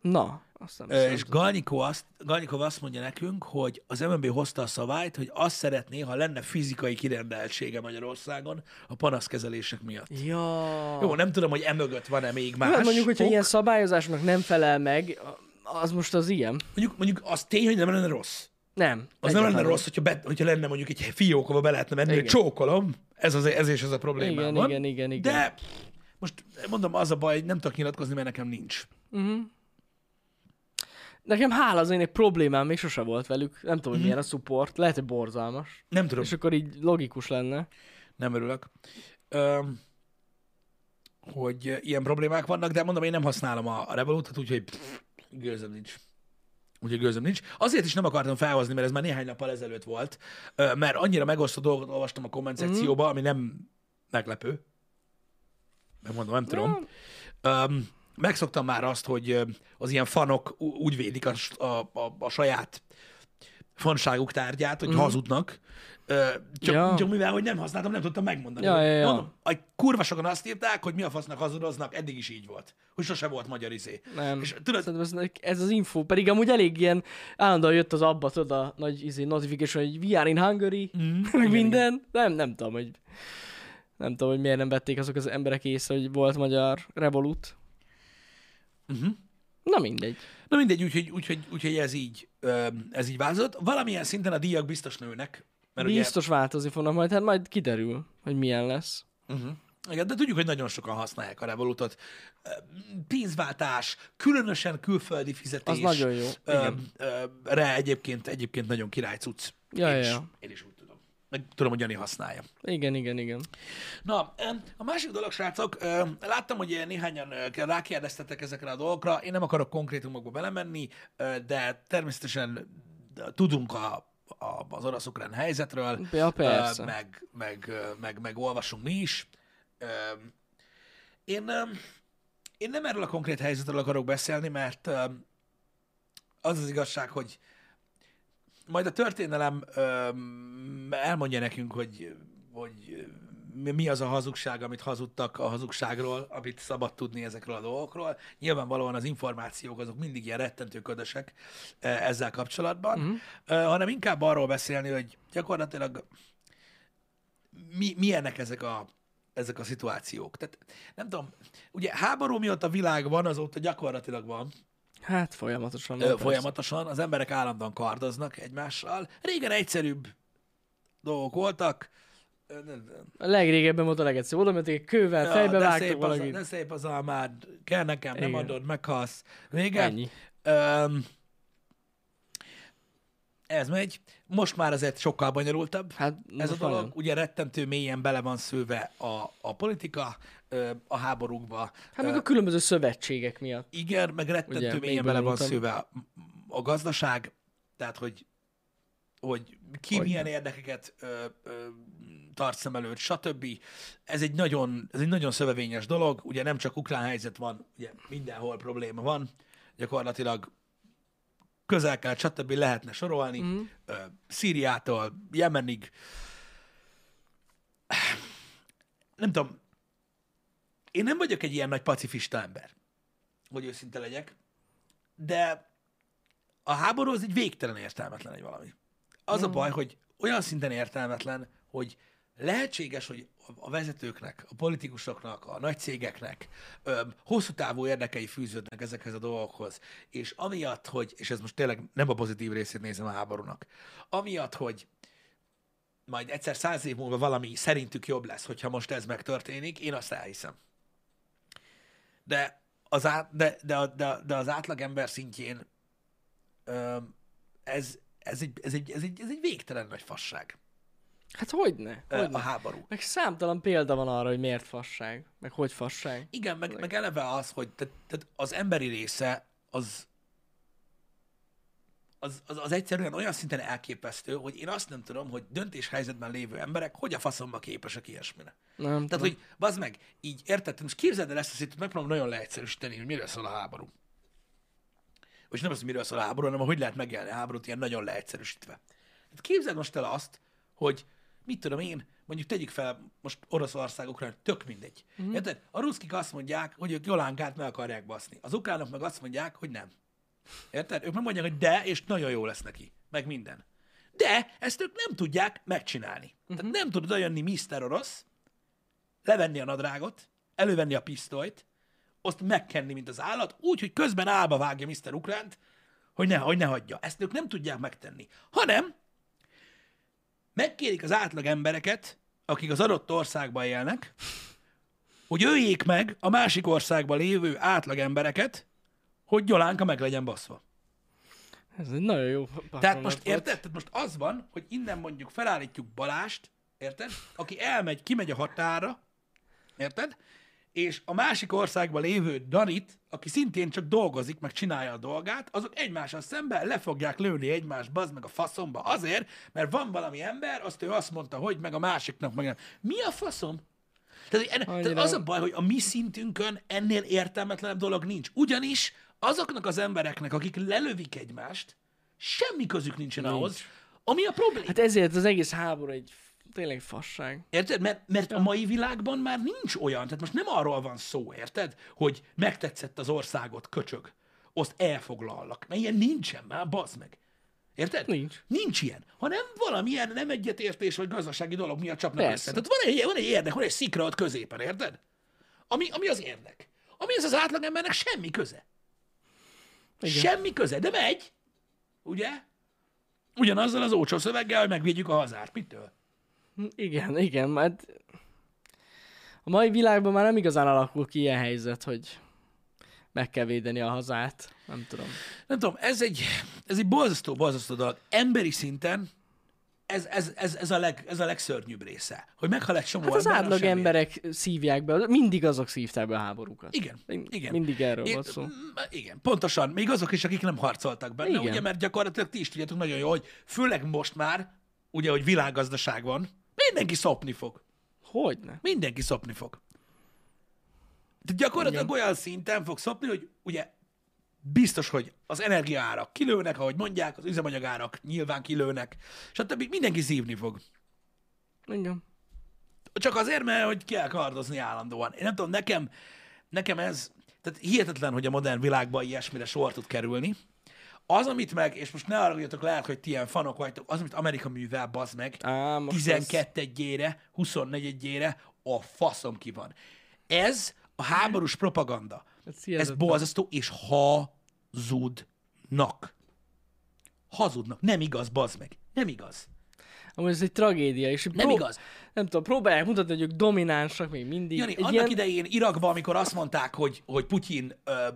Na, azt nem és Galnyikó azt, Galnyikov azt mondja nekünk, hogy az MNB hozta a szabályt, hogy azt szeretné, ha lenne fizikai kirendeltsége Magyarországon a panaszkezelések miatt. Ja. Jó, nem tudom, hogy emögött van-e még más. Hát mondjuk, hogyha ok. ilyen szabályozásnak nem felel meg, az most az ilyen. Mondjuk, mondjuk az tény, hogy nem lenne rossz. Nem. Az nem lenne rossz, hogyha, be, hogyha lenne mondjuk egy fiók, ahol be lehetne menni, hogy csókolom. Ez, az, ez is az a problémám Igen, van. igen, igen, igen. De most mondom, az a baj, nem tudok nyilatkozni, mert nekem nincs. Nekem hála az én egy problémám még sose volt velük. Nem tudom, hogy Mhm. milyen a support. Lehet, hogy borzalmas. Nem tudom. És akkor így logikus lenne. Nem örülök. Öm, hogy ilyen problémák vannak, de mondom, én nem használom a Revolutot, úgyhogy pff, gőzöm nincs. Úgyhogy gőzöm nincs. Azért is nem akartam felhozni, mert ez már néhány nappal ezelőtt volt, mert annyira megosztó dolgot olvastam a komment szekcióba, ami nem meglepő. Megmondom, nem tudom. Um, megszoktam már azt, hogy az ilyen fanok úgy védik a, a, a, a saját fanságuk tárgyát, hogy hazudnak. Ö, Csak, Ja. csak mivel, hogy nem használtam, nem tudtam megmondani. Ja, ja, ja. Mondom, a kurva sokan azt írták, hogy mi a fasznak hazudoznak, eddig is így volt. Hogy sose volt magyar izé. Nem. És tudod, ez, ez az info, pedig amúgy elég ilyen, állandóan jött az abba, tudod, a nagy izé, notification, hogy we are in Hungary, mm, meg minden. Nem, nem tudom, hogy nem tudom, hogy miért nem vették azok az emberek észre, hogy volt magyar Revolut. Uh-huh. Na mindegy. Na mindegy, úgyhogy, úgyhogy, úgyhogy ez így, ez így változott. Valamilyen szinten a díjak biztos nőnek. Mert Biztos változni fognak majd, hát majd kiderül, hogy milyen lesz. Ugye, uh-huh. igen, de tudjuk, hogy nagyon sokan használják a Revolutot. Pénzváltás, különösen külföldi fizetés. Az nagyon jó. Ö, ö, re egyébként, egyébként nagyon király cucc. Ja, én, ja, is, én is úgy. Meg tudom, hogy Jani használja. Igen, igen, igen. Na, a másik dolog, srácok, láttam, hogy néhányan rákérdeztetek ezekre a dolgokra, én nem akarok konkrétumokba belemenni, de természetesen tudunk a, a, az orosz-ukrán helyzetről, Ja, persze. meg, meg, meg, meg olvasunk mi is. Én, én nem erről a konkrét helyzetről akarok beszélni, mert az az igazság, hogy majd a történelem elmondja nekünk, hogy, hogy mi- az a hazugság, amit hazudtak a hazugságról, amit szabad tudni ezekről a dolgokról. Nyilvánvalóan az információk azok mindig ilyen rettentő ködösek ö, ezzel kapcsolatban, uh-huh. hanem inkább arról beszélni, hogy gyakorlatilag mi, milyenek ezek a, ezek a szituációk. Tehát nem tudom, ugye háború miatt a világ van, azóta gyakorlatilag van, Hát folyamatosan. Ö, folyamatosan, az emberek állandóan kardoznak egymással. Régen egyszerűbb dolgok voltak. Nem- nem. A legrégebben volt a legegyszerűbb. Oda mentek kővel, Ja, fejbe vágtak szép az, valakit. de szép az almád, kell nekem, nem Igen. adod, meghalsz. Vége. Ennyi. Öm, ez megy. Most már azért sokkal bonyolultabb. Hát Ez a dolog, nagyon. ugye rettentő mélyen bele van szőve a, a politika, a háborúkba. Hát meg a különböző szövetségek miatt. Igen, meg rettentő Ugye, mélyen bele van szőve a, a gazdaság, tehát hogy, hogy ki Hogy milyen érdekeket ö, ö, tart szem előtt, stb. Ez egy, nagyon, ez egy nagyon szövevényes dolog, ugye nem csak ukrán helyzet van, ugye mindenhol probléma van, gyakorlatilag közel kell, stb. lehetne sorolni, mm. Szíriától, Jemenig, nem tudom, én nem vagyok egy ilyen nagy pacifista ember, hogy őszinte legyek, de a háború az egy végtelen értelmetlen egy valami. Az a baj, hogy olyan szinten értelmetlen, hogy lehetséges, hogy a vezetőknek, a politikusoknak, a nagy cégeknek ö, hosszú távú érdekei fűződnek ezekhez a dolgokhoz, és amiatt, hogy, és ez most tényleg nem a pozitív részét nézem a háborúnak, amiatt, hogy majd egyszer száz év múlva valami szerintük jobb lesz, hogyha most ez megtörténik, én azt elhiszem. De az, át, de, de, de, de az átlagember szintjén öm, ez, ez, egy, ez, egy, ez, egy, ez egy végtelen nagy fasság, Hát hogyne? hogyne? a háború. Meg számtalan példa van arra, hogy miért fasság, meg hogy fasság. Igen, meg, meg eleve az, hogy tehát, tehát az emberi része az, az, az, az egyszerűen olyan szinten elképesztő, hogy én azt nem tudom, hogy döntéshelyzetben lévő emberek hogy a faszomba képesek ilyesmire. Nem Tehát, tudom. hogy bazd meg, így érted, most képzeld el ezt a szitot, megpróbálom nagyon leegyszerűsíteni, hogy miről szól a háború. És nem az, hogy miről szól a háború, hanem hogy lehet megélni a háborút ilyen nagyon leegyszerűsítve. Hát képzeld most el azt, hogy mit tudom én, mondjuk tegyük fel most Oroszország, Ukrán, tök mindegy. Mm. Érted? A ruszkik azt mondják, hogy ők Jolánkát meg akarják baszni. Az ukránok meg azt mondják, hogy nem. Érted? Ők meg mondják, hogy de, és nagyon jó lesz neki. Meg minden. De ezt ők nem tudják megcsinálni. Tehát nem tudod oljönni Mr. Orosz, levenni a nadrágot, elővenni a pisztolyt, azt megkenni, mint az állat, úgy, hogy közben állba vágja Mr. Ukránt, hogy ne, hogy ne hagyja. Ezt ők nem tudják megtenni. Hanem megkérik az átlag embereket, akik az adott országban élnek, hogy öljék meg a másik országban lévő átlag embereket, hogy Gyolánka meg legyen baszva. Ez egy nagyon jó Tehát most volt. érted? Tehát most az van, hogy innen mondjuk felállítjuk Balást, érted? Aki elmegy, kimegy a határa, érted? És a másik országban lévő Danit, aki szintén csak dolgozik, meg csinálja a dolgát, azok egymással szemben le fogják lőni egymást, bazd meg a faszomba, azért, mert van valami ember, azt ő azt mondta, hogy meg a másiknak meg nem. Mi a faszom? Tehát, enne, tehát az a baj, hogy a mi szintünkön ennél értelmetlenebb dolog nincs. Ugyanis azoknak az embereknek, akik lelövik egymást, semmi közük nincsen Nincs. ahhoz, ami a probléma. Hát ezért az egész háború egy tényleg fasság. Érted? Mert, mert a mai világban már nincs olyan, tehát most nem arról van szó, érted? Hogy megtetszett az országot, köcsög. Azt elfoglallak. Mert ilyen nincsen már, bazd meg. Érted? Nincs. Nincs ilyen. Hanem valamilyen nem egyetértés vagy gazdasági dolog miatt csapnak Persze. össze. Tehát van egy, van egy érdek, van egy szikra ott középen, érted? Ami, ami az érdek. Ami ez az átlagembernek semmi köze. Igen. Semmi köze, de megy. Ugye? Ugyanazzal az ócsó szöveggel, hogy megvédjük a hazárt. Mitől? Igen, igen, mert a mai világban már nem igazán alakul ki ilyen helyzet, hogy meg kell védeni a hazát. Nem tudom. nem tudom, ez egy, ez egy borzasztó, borzasztó dolog. Emberi szinten ez, ez, ez, ez, a, leg, ez a legszörnyűbb része. Hogy meghal egy csomó Hát az ember, átlag semmi. emberek szívják be, mindig azok szívták be a háborúkat. Igen, igen. Mindig erről volt szó. Igen, pontosan. Még azok is, akik nem harcoltak benne, Igen. ugye, mert gyakorlatilag ti is tudjátok nagyon jól, hogy főleg most már, ugye, hogy világgazdaság van, mindenki szopni fog. Hogyne? Mindenki szopni fog. De gyakorlatilag Igen. olyan szinten fog szopni, hogy ugye biztos, hogy az energiaárak kilőnek, ahogy mondják, az üzemanyagárak nyilván kilőnek, stb. Mindenki szívni fog. Igen. Csak azért, mert hogy kell kardozni állandóan. Én nem tudom, nekem, nekem ez, tehát hihetetlen, hogy a modern világban ilyesmire sor tud kerülni. Az, amit meg, és most ne arra lehet, hogy ti ilyen fanok vagytok, az, amit Amerika művel, bazd meg, Á, most 12 egyére, 24 egyére, a faszom ki van. Ez a háborús propaganda. Ez Ez borzasztó, és hazudnak. Hazudnak. Nem igaz, bazd meg. Nem igaz. Amúgy ez egy tragédia, és Nem igaz. Nem tudom, próbálják mutatni, hogy ők dominánsak még mindig. Jani, Egy annak ilyen- idején Irakban, amikor azt mondták, hogy, hogy Putyin ö,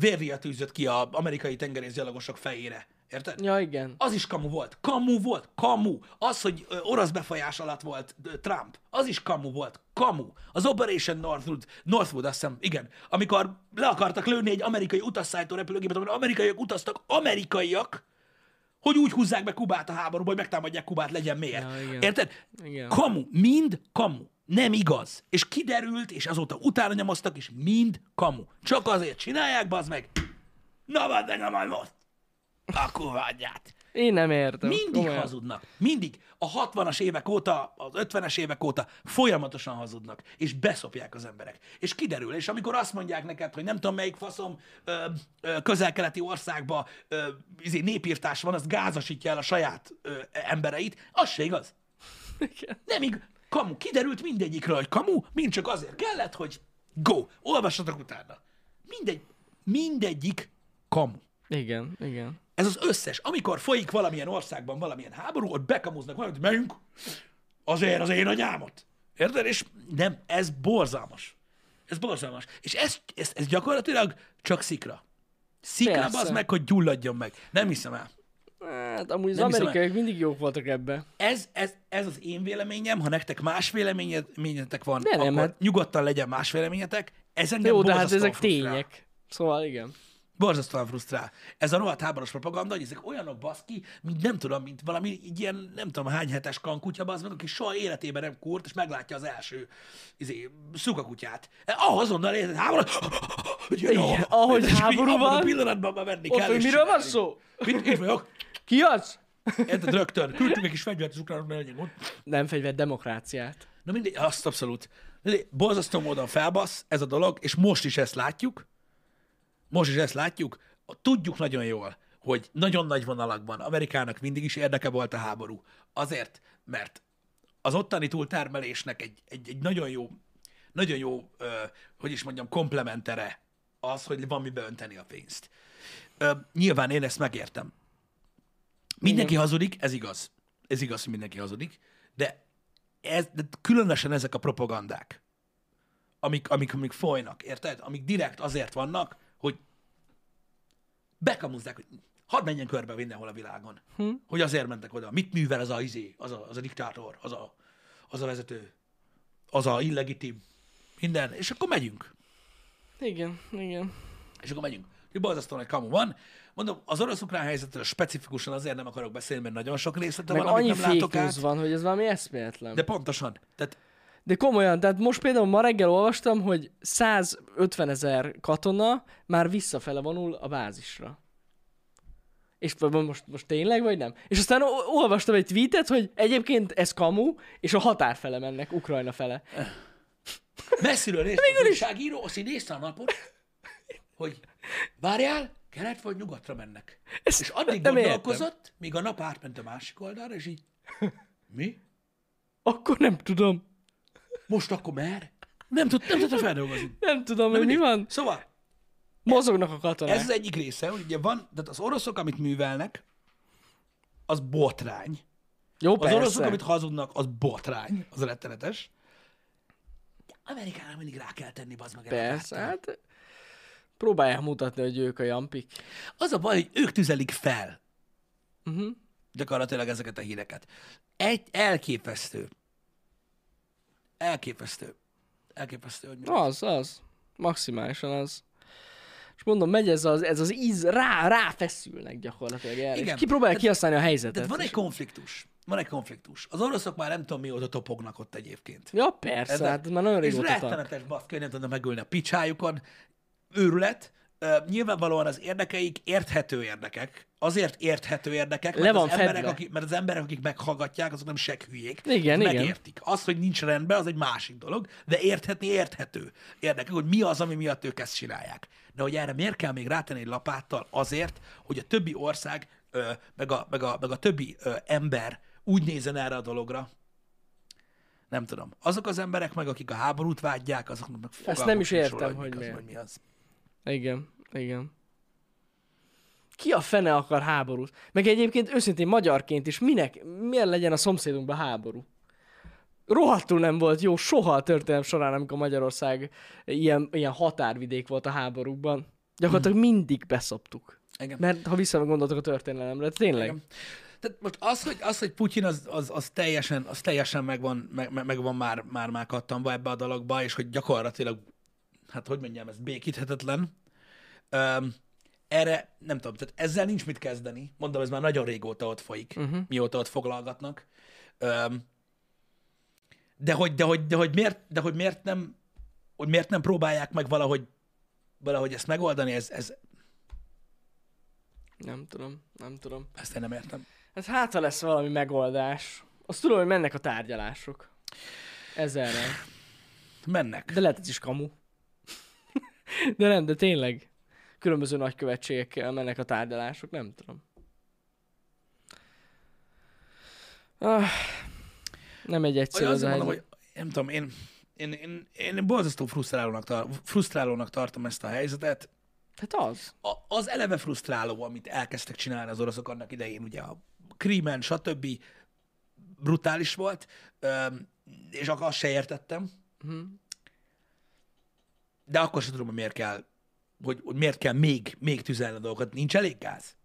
vérriat űzött ki az amerikai tengerészgyalogosok fejére. Érted? Ja, igen. Az is kamu volt. Kamu volt. Kamu. Az, hogy orosz befolyás alatt volt Trump, az is kamu volt. Kamu. Az Operation Northwood, Northwood azt hiszem, igen. Amikor le akartak lőni egy amerikai utasszállító repülőgépet, ahol amerikaiak utaztak, amerikaiak, hogy úgy húzzák be Kubát a háborúba, hogy megtámadják Kubát, legyen miért. Ja, igen. Érted? Igen. Kamu. Mind kamu. Nem igaz. És kiderült, és azóta utána nyomoztak, és mind kamu. Csak azért csinálják, bazd meg. Na, vedd meg majd most. A kurványát. Én nem értem. Mindig komolyan. hazudnak. Mindig. A 60-as évek óta, az 50-es évek óta folyamatosan hazudnak, és beszopják az emberek. És kiderül, és amikor azt mondják neked, hogy nem tudom melyik faszom ö, ö, közel-keleti országba ö, izé, népírtás van, az gázasítja el a saját ö, embereit, az se igaz. Igen. Nem igaz. Kamu. Kiderült mindegyikről, hogy kamu, mind csak azért kellett, hogy go. Olvassatok utána. Mindegy, mindegyik kamu. Igen, igen. Ez az összes. Amikor folyik valamilyen országban valamilyen háború, ott bekamuznak valamit, hogy menjünk azért az én anyámot. Érted? És nem, ez borzalmas. Ez borzalmas. És ez, ez, ez gyakorlatilag csak szikra. Szikra az meg, hogy gyulladjon meg. Nem hiszem el. Hát amúgy az Nem hiszem mindig jók voltak ebbe. Ez, ez, ez az én véleményem, ha nektek más véleményetek van, De nem, akkor hát- nyugodtan legyen más véleményetek. Ez engem Jó, de hát ezek frusztrál. tények. Szóval igen. Borzasztóan frusztrál. Ez a rohadt háborús propaganda, hogy ezek olyanok baszki, mint nem tudom, mint valami így ilyen, nem tudom, hány hetes kankutya, az meg, aki soha életében nem kurt, és meglátja az első izé, szukakutyát. Eh, Azonnal érted, háború, Igen, ahogy És így háború abban a van, pillanatban már venni Ott, kell. hogy miről van szó? Mit, vagyok. Ki az? Érted, rögtön. Küldtünk egy kis fegyvert az ukránok, ne legyen gond. Nem fegyver, demokráciát. Na mindegy, azt abszolút. Borzasztó módon felbasz ez a dolog, és most is ezt látjuk. Most is ezt látjuk. Tudjuk nagyon jól, hogy nagyon nagy vonalakban Amerikának mindig is érdeke volt a háború. Azért, mert az ottani túltermelésnek egy, egy, egy nagyon jó, nagyon jó, ö, hogy is mondjam, komplementere az, hogy van mibe önteni a pénzt. Ö, nyilván én ezt megértem. Mindenki hazudik, ez igaz. Ez igaz, hogy mindenki hazudik, de, ez, de különösen ezek a propagandák, amik, amik, amik folynak, érted? Amik direkt azért vannak, hogy bekamuzzák, hogy hadd menjen körbe mindenhol a világon. Hm? Hogy azért mentek oda. Mit művel az a izé, az a, az a diktátor, az a, az a vezető, az a illegitim. minden, és akkor megyünk. Igen, igen. És akkor megyünk. Úgyhogy borzasztóan egy kamu van. Mondom, az orosz-ukrán helyzetről specifikusan azért nem akarok beszélni, mert nagyon sok részlete Meg van, amit annyi nem látok át. van, hogy ez valami eszméletlen. De pontosan. Tehát de komolyan, tehát most például ma reggel olvastam, hogy 150 ezer katona már visszafele vonul a bázisra. És most, most tényleg, vagy nem? És aztán olvastam egy tweetet, hogy egyébként ez kamu, és a határ fele mennek, Ukrajna fele. messziről nézte az újságíró, azt így nézte a napot, hogy várjál, kelet vagy nyugatra mennek. Ezt És addig nem értem. gondolkozott, míg a nap átment a másik oldalra, és így, mi? Akkor nem tudom. Most akkor mer? Nem, tud, nem tudta feldolgozni. Nem tudom, hogy mi van. Szóval, Mozognak a katonák. ez az egyik része, hogy ugye van, tehát az oroszok, amit művelnek, az botrány. Jó, Az persze. oroszok, amit hazudnak, az botrány, az rettenetes. Amerikának mindig rá kell tenni, bazd meg. Persze, hát próbálják mutatni, hogy ők a jampik. Az a baj, hogy ők tüzelik fel Uh-huh. gyakorlatilag ezeket a híreket. Egy elképesztő. Elképesztő. Elképesztő, hogy mi. Az, az. Maximálisan az. És mondom, megy ez az, ez az íz, rá, ráfeszülnek gyakorlatilag erre. Igen. És kipróbálják Tehát- kihasználni a helyzetet. Tehát van egy És- konfliktus. Van egy konfliktus. Az oroszok már nem tudom mióta topognak ott egyébként. Ja, persze, Érted? hát már nagyon És régóta tart. rettenetes baszki, nem tudnak megülni a picsájukon. Őrület. Nyilvánvalóan az érdekeik érthető érdekek. Azért érthető érdekek, mert, Le van az, emberek, akik, mert az emberek, akik meghallgatják, azok nem seghülyék. Igen, igen. Megértik. Az, hogy nincs rendben, az egy másik dolog, de érthetni érthető érdekek, hogy mi az, ami miatt ők ezt csinálják. De hogy erre miért kell még rátenni egy lapáttal? Azért, hogy a többi ország, meg, a, meg, a, meg a többi ember úgy nézzen erre a dologra, nem tudom. Azok az emberek meg, akik a háborút vágyják, azoknak meg fogalmuk nem is értem, hogy mik az, vagy mi az. Igen, igen. Ki a fene akar háborút? Meg egyébként őszintén magyarként is minek, miért legyen a szomszédunkban háború? Rohadtul nem volt jó soha a történelem során, amikor Magyarország ilyen, ilyen határvidék volt a háborúkban. Gyakorlatilag mindig beszoptuk. Igen. Mert ha visszagondoltok a történelemre, tényleg. Igen. Tehát most az, hogy, az, hogy Putyin az, az, az teljesen, az teljesen megvan, meg, meg- megvan már, már, már kattanva ebbe a dologba, és hogy gyakorlatilag, hát hogy mondjam, ez békíthetetlen. Um, erre nem tudom, tehát ezzel nincs mit kezdeni. Mondom, ez már nagyon régóta ott folyik, uh-huh. mióta ott foglalgatnak. Um, de hogy, de hogy, de hogy, miért, de hogy miért nem, hogy miért nem próbálják meg valahogy, valahogy ezt megoldani, ez, ez, Nem tudom, nem tudom. ezt én nem értem. Hát hát, ha lesz valami megoldás. Azt tudom, hogy mennek a tárgyalások. Ezerrel. Mennek. De lehet ez is kamu. De nem, de tényleg. Különböző nagykövetségekkel mennek a tárgyalások, nem tudom. Ah, nem egy egyszerű az mondom, hogy nem tudom, én, én, én, én borzasztó frusztrálónak, tar- frusztrálónak tartom ezt a helyzetet. Hát az. A, az eleve frusztráló, amit elkezdtek csinálni az oroszok annak idején, ugye a Krímen, stb. brutális volt, és akkor azt se értettem. Mhm. De akkor sem tudom, hogy miért kell, hogy, hogy miért kell még, még tüzelni a dolgokat. Nincs elég gáz.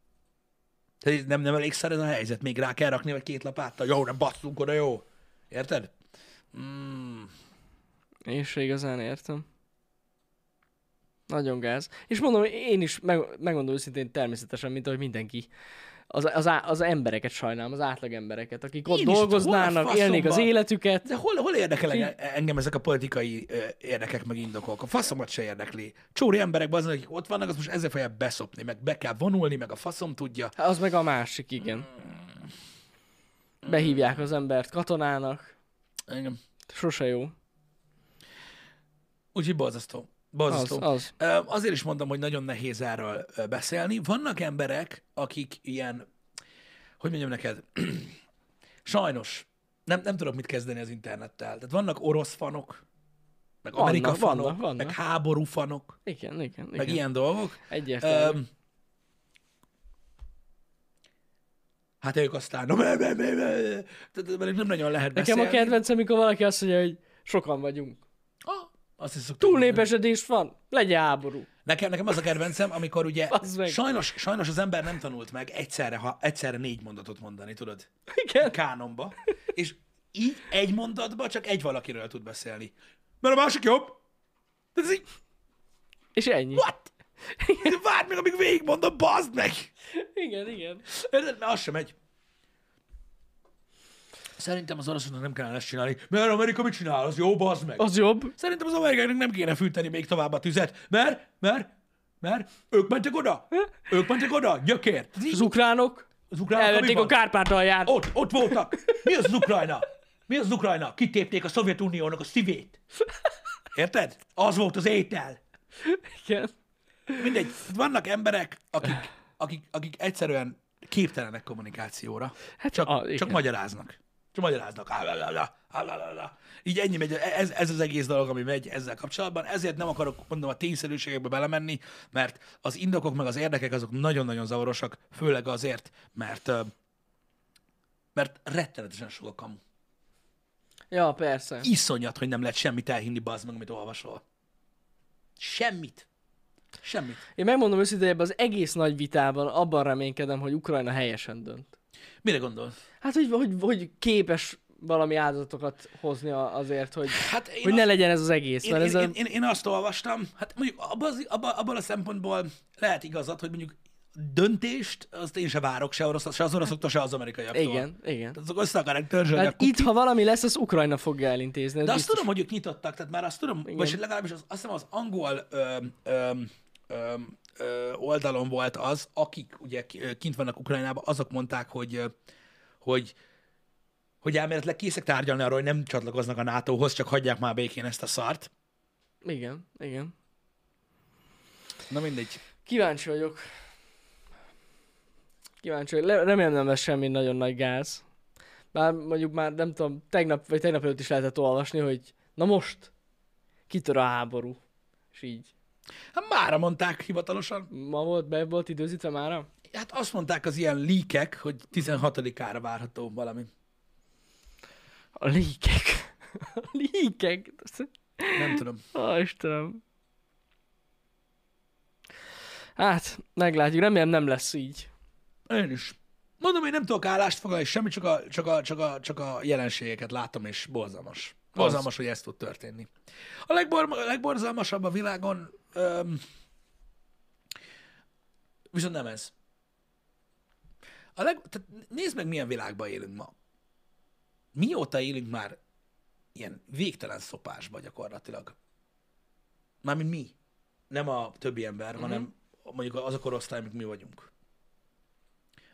Tehát nem, nem elég szar ez a helyzet, még rá kell rakni, vagy két lapáttal. Jó, nem basszunk oda, jó. Érted? Mm, Én se igazán értem. Nagyon gáz. És mondom, én is meg, megmondom őszintén természetesen, mint ahogy mindenki. Az, az, á- az embereket sajnálom, az átlag embereket, akik ott Én a dolgoznának, élnék az életüket. De hol, hol érdekel Ki- engem, ezek a politikai ö, érdekek meg indokok? A faszomat se érdekli. Csóri emberek azon, akik ott vannak, az most ezzel fogják beszopni, meg be kell vonulni, meg a faszom tudja. Hát az meg a másik, igen. Behívják az embert katonának. Engem. Sose jó. Úgyhogy borzasztó. Az, Borzasztó. az. Azért is mondom, hogy nagyon nehéz erről beszélni. Vannak emberek, akik ilyen, hogy mondjam neked, sajnos nem, nem tudok mit kezdeni az internettel. Tehát vannak orosz fanok, meg Vannak, Amerika fanok, vannak, vannak. meg háború fanok, Igen, igen, meg igen. ilyen dolgok. Egyértelmű. Hát ők aztán, nem nagyon lehet Nekem beszélni. a kedvencem, amikor valaki azt mondja, hogy sokan vagyunk. Azt is. Túlnépesedés van, legyen háború. Nekem, nekem az a kedvencem, amikor ugye sajnos, sajnos az ember nem tanult meg egyszerre, ha, egyszerre négy mondatot mondani, tudod? Igen. Kánonba. És így egy mondatba csak egy valakiről tud beszélni. Mert a másik jobb. De ez így, És ennyi. what? Várj meg, amíg végigmondom, bazd meg! Igen, igen. Mert az sem megy. Szerintem az oroszoknak nem kellene ezt csinálni. Mert Amerika mit csinál? Az jó, bazd meg. Az jobb. Szerintem az amerikaiaknak nem kéne fűteni még tovább a tüzet. Mert, mert, mert ők mentek oda. Ők mentek oda, gyökér. Az ukránok Az ukránok, elvették a? Kárpátalját. Ott, ott voltak. Mi az az Ukrajna? Mi az az Ukrajna? Kitépték a Szovjetuniónak a szívét. Érted? Az volt az étel. Igen. Mindegy, vannak emberek, akik, akik, akik egyszerűen képtelenek kommunikációra. Hát, csak, a- csak magyaráznak. Csak magyaráznak. Álalala, álalala. Így ennyi megy, ez, ez az egész dolog, ami megy ezzel kapcsolatban. Ezért nem akarok, mondom, a tényszerűségekbe belemenni, mert az indokok meg az érdekek azok nagyon-nagyon zavarosak, főleg azért, mert mert rettenetesen sok a kamu. Ja, persze. Iszonyat, hogy nem lehet semmit elhinni, bazd meg, amit olvasol. Semmit. Semmit. Én megmondom őszintén, ebben az egész nagy vitában abban reménykedem, hogy Ukrajna helyesen dönt. Mire gondolsz? Hát, hogy, hogy, hogy képes valami áldozatokat hozni azért, hogy, Hát én hogy ne legyen ez az egész. Én, Mert én, ez a... én, én, én azt olvastam, hát mondjuk abban, az, abban, abban a szempontból lehet igazad, hogy mondjuk döntést, azt én se várok se, orosz, se az oroszoktól, se az amerikaiaktól. Igen, igen. Tehát azok össze akarják törzsölni Hát itt, ha valami lesz, az Ukrajna fogja elintézni. De azt biztos. tudom, hogy ők nyitottak, tehát már azt tudom, Igen. vagy legalábbis az, azt hiszem az angol ö, ö, ö, ö, oldalon volt az, akik ugye kint vannak Ukrajnában, azok mondták, hogy, hogy hogy elméletileg készek tárgyalni arról, hogy nem csatlakoznak a NATO-hoz, csak hagyják már békén ezt a szart. Igen, igen. Na mindegy. Kíváncsi vagyok. Kíváncsi vagyok. Le- Remélem nem lesz semmi nagyon nagy gáz. Bár mondjuk már nem tudom, tegnap vagy tegnap előtt is lehetett olvasni, hogy na most kitör a háború. És így. Hát mára mondták hivatalosan. Ma volt, be volt időzítve mára? Hát azt mondták az ilyen líkek, hogy 16-ára várható valami. A líkek. A líkek. Nem tudom. Ó, Istenem. Hát, meglátjuk. Remélem nem lesz így. Én is. Mondom, én nem tudok állást foglalni, semmi, csak a, csak a, csak a, csak a jelenségeket látom, és borzalmas. Borzalmas, hogy ez tud történni. A legbor, a legborzalmasabb a világon öm, viszont nem ez. A leg, tehát nézd meg, milyen világban élünk ma. Mióta élünk már ilyen végtelen szopásba gyakorlatilag. Mármint mi. Nem a többi ember, uh-huh. hanem mondjuk az a korosztály, amik mi vagyunk.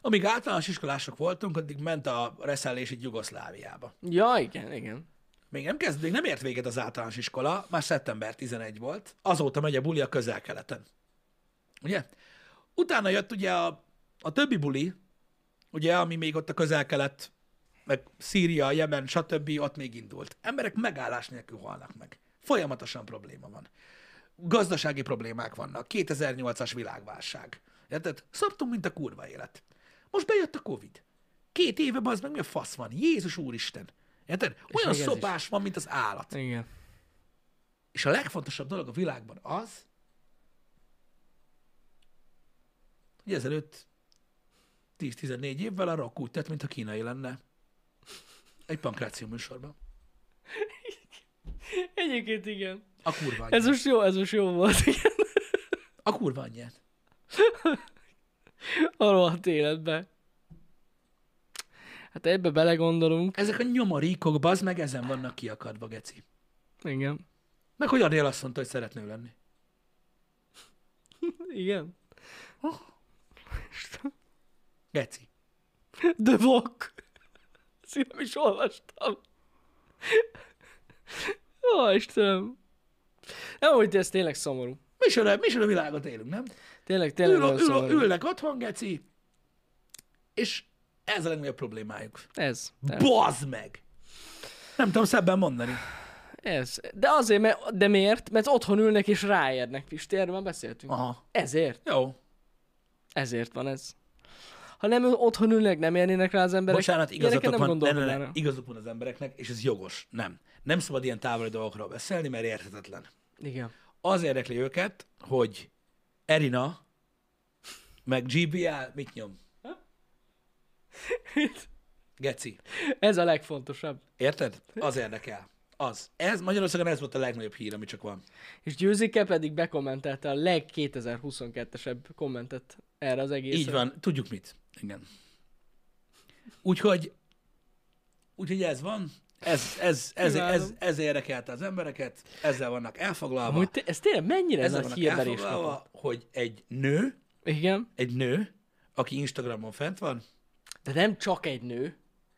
Amíg általános iskolások voltunk, addig ment a reszelés itt Jugoszláviába. Ja, igen, igen. Még nem kezd, még nem ért véget az általános iskola, már szeptember 11 volt. Azóta megy a buli a közel-keleten. Ugye? Utána jött ugye a, a többi buli, ugye, ami még ott a közel-kelet, meg Szíria, Jemen, stb. ott még indult. Emberek megállás nélkül halnak meg. Folyamatosan probléma van. Gazdasági problémák vannak. 2008-as világválság. Érted? Szoptunk, mint a kurva élet. Most bejött a Covid. Két éve az meg mi a fasz van? Jézus úristen. Érted? Olyan ez szopás van, mint az állat. Igen. És a legfontosabb dolog a világban az, hogy ezelőtt 10-14 évvel a rock úgy tett, mint a kínai lenne. Egy pankráció műsorban. Egyébként igen. A kurva Ez anyját. most jó, ez most jó volt, igen. A kurva anyját. A rohadt életbe. Hát ebbe belegondolunk. Ezek a nyomorékok, bazd meg, ezen vannak kiakadva, geci. Igen. Meg hogy Adél azt mondta, hogy szeretne ő lenni. Igen. Geci. The Vogue. Ezt én nem is olvastam. Ó, Istenem. Nem, hogy ez tényleg szomorú. Micsoda, micsoda világot élünk, nem? Tényleg, tényleg Ül, ül, szomorú. ülnek otthon, geci, és ez a legnagyobb problémájuk. Ez. Bazd meg! Nem tudom szebben mondani. Ez. De azért, mert, de miért? Mert otthon ülnek és ráérnek, Pisti, erről már beszéltünk. Aha. Ezért. Jó. Ezért van ez. Ha nem otthon ülnek, nem érnének rá az emberek. Bocsánat, igazatok nem van, ne, ne, ne, igazuk van az embereknek, és ez jogos. Nem. Nem szabad ilyen távoli dolgokról beszélni, mert érthetetlen. Igen. Az érdekli őket, hogy Erina, meg GBL mit nyom? Geci. Ez a legfontosabb. Érted? Az érdekel. Az. Ez Magyarországon ez volt a legnagyobb hír, ami csak van. És Győzike pedig bekommentelte a leg 2022-esebb kommentet erre az egészre. Így van, tudjuk mit. Igen. Úgyhogy, úgyhogy ez van. Ez, ez, ez, ez, Imádom. ez érdekelte az embereket, ezzel vannak elfoglalva. Amúgy te, ez tényleg mennyire ezzel nagy vannak hírverés elfoglalva, kapott? hogy egy nő, Igen, egy nő, aki Instagramon fent van, de nem csak egy nő.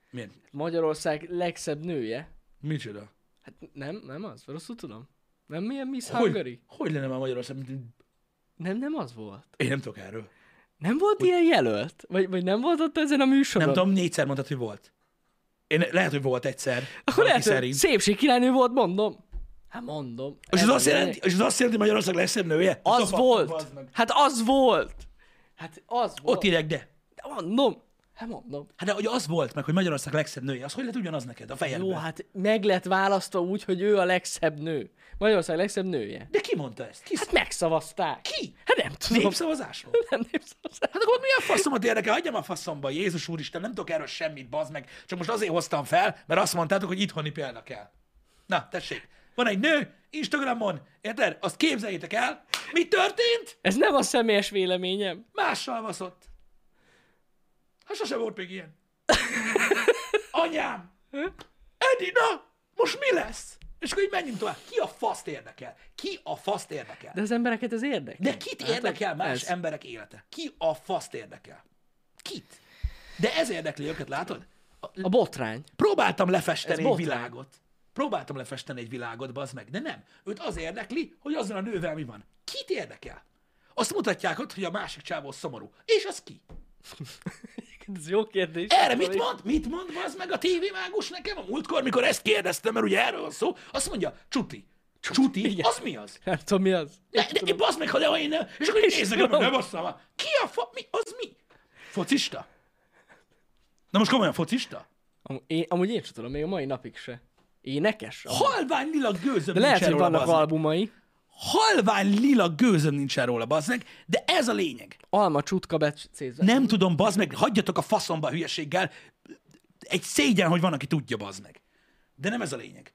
milyen? Magyarország legszebb nője. Micsoda? Hát nem, nem az, rosszul tudom. Nem milyen Miss Hogy, Hungary? hogy lenne már Magyarország? mint- Nem, nem az volt. Én nem tudok erről. Nem volt ilyen jelölt? Vagy, vagy nem volt ott ezen a műsoron? Nem tudom, négyszer mondtad, hogy volt. Én, lehet, hogy volt egyszer. Akkor lehet, hogy szerint. szépség királynő volt, mondom. Hát mondom. És az, azt jelenti, és az azt jelenti, hogy Magyarország legszebb nője? Az Szopa, volt. Hát az volt. Hát az volt. Ott írják, de. De mondom. Hát mondom. Hát de hogy az volt meg, hogy Magyarország legszebb nője, az hogy lehet ugyanaz neked a fejedben? Jó, hát meg lett választva úgy, hogy ő a legszebb nő. Magyarország legszebb nője. De ki mondta ezt? Ki? Hát megszavazták. Ki? Hát nem tudom. Népszavazásról? Nem népszavazták. Hát akkor milyen faszomat érdekel? Hagyjam a faszomba, Jézus úristen, nem tudok erről semmit, bazd meg. Csak most azért hoztam fel, mert azt mondtátok, hogy itthoni példa kell. Na, tessék. Van egy nő, Instagramon, érted? Azt képzeljétek el. Mi történt? Ez nem a személyes véleményem. Mással vaszott. Hát sose volt még ilyen. Anyám! Edina! Most mi lesz? És akkor így menjünk tovább. Ki a faszt érdekel? Ki a faszt érdekel? De az embereket ez érdekel. De kit érdekel más ez. emberek élete? Ki a faszt érdekel? Kit? De ez érdekli őket, látod? A- A botrány. Próbáltam Ez lefesteni egy botrány. világot. Próbáltam lefesteni egy világot, bazd meg, de nem. Őt az érdekli, hogy azzal a nővel mi van. Kit érdekel? Azt mutatják ott, hogy a másik csávó szomorú. És az ki? Ez jó kérdés. Erre mit mond? Mit mond az meg a tévémágus nekem a múltkor, mikor ezt kérdeztem, mert ugye erről van szó, azt mondja, csuti. Csuti? Igen. Az mi az? Nem tudom, mi az. De, de én bazd meg, ha de én nem. És akkor így nézzek, nem basszam. Ki a fa... Mi? Az mi? Focista? Na most komolyan focista? Am- én, amúgy én sem tudom, még a mai napig se. Énekes? Amúgy. Halvány lila gőzöm De lehet, hogy vannak albumai. Halvány lila gőzöm nincsen róla, bazd meg, de ez a lényeg. Alma csutka becézve. Nem tudom, bazd meg, hagyjatok a faszomba a hülyeséggel. Egy szégyen, hogy van, aki tudja, bazd meg. De nem ez a lényeg.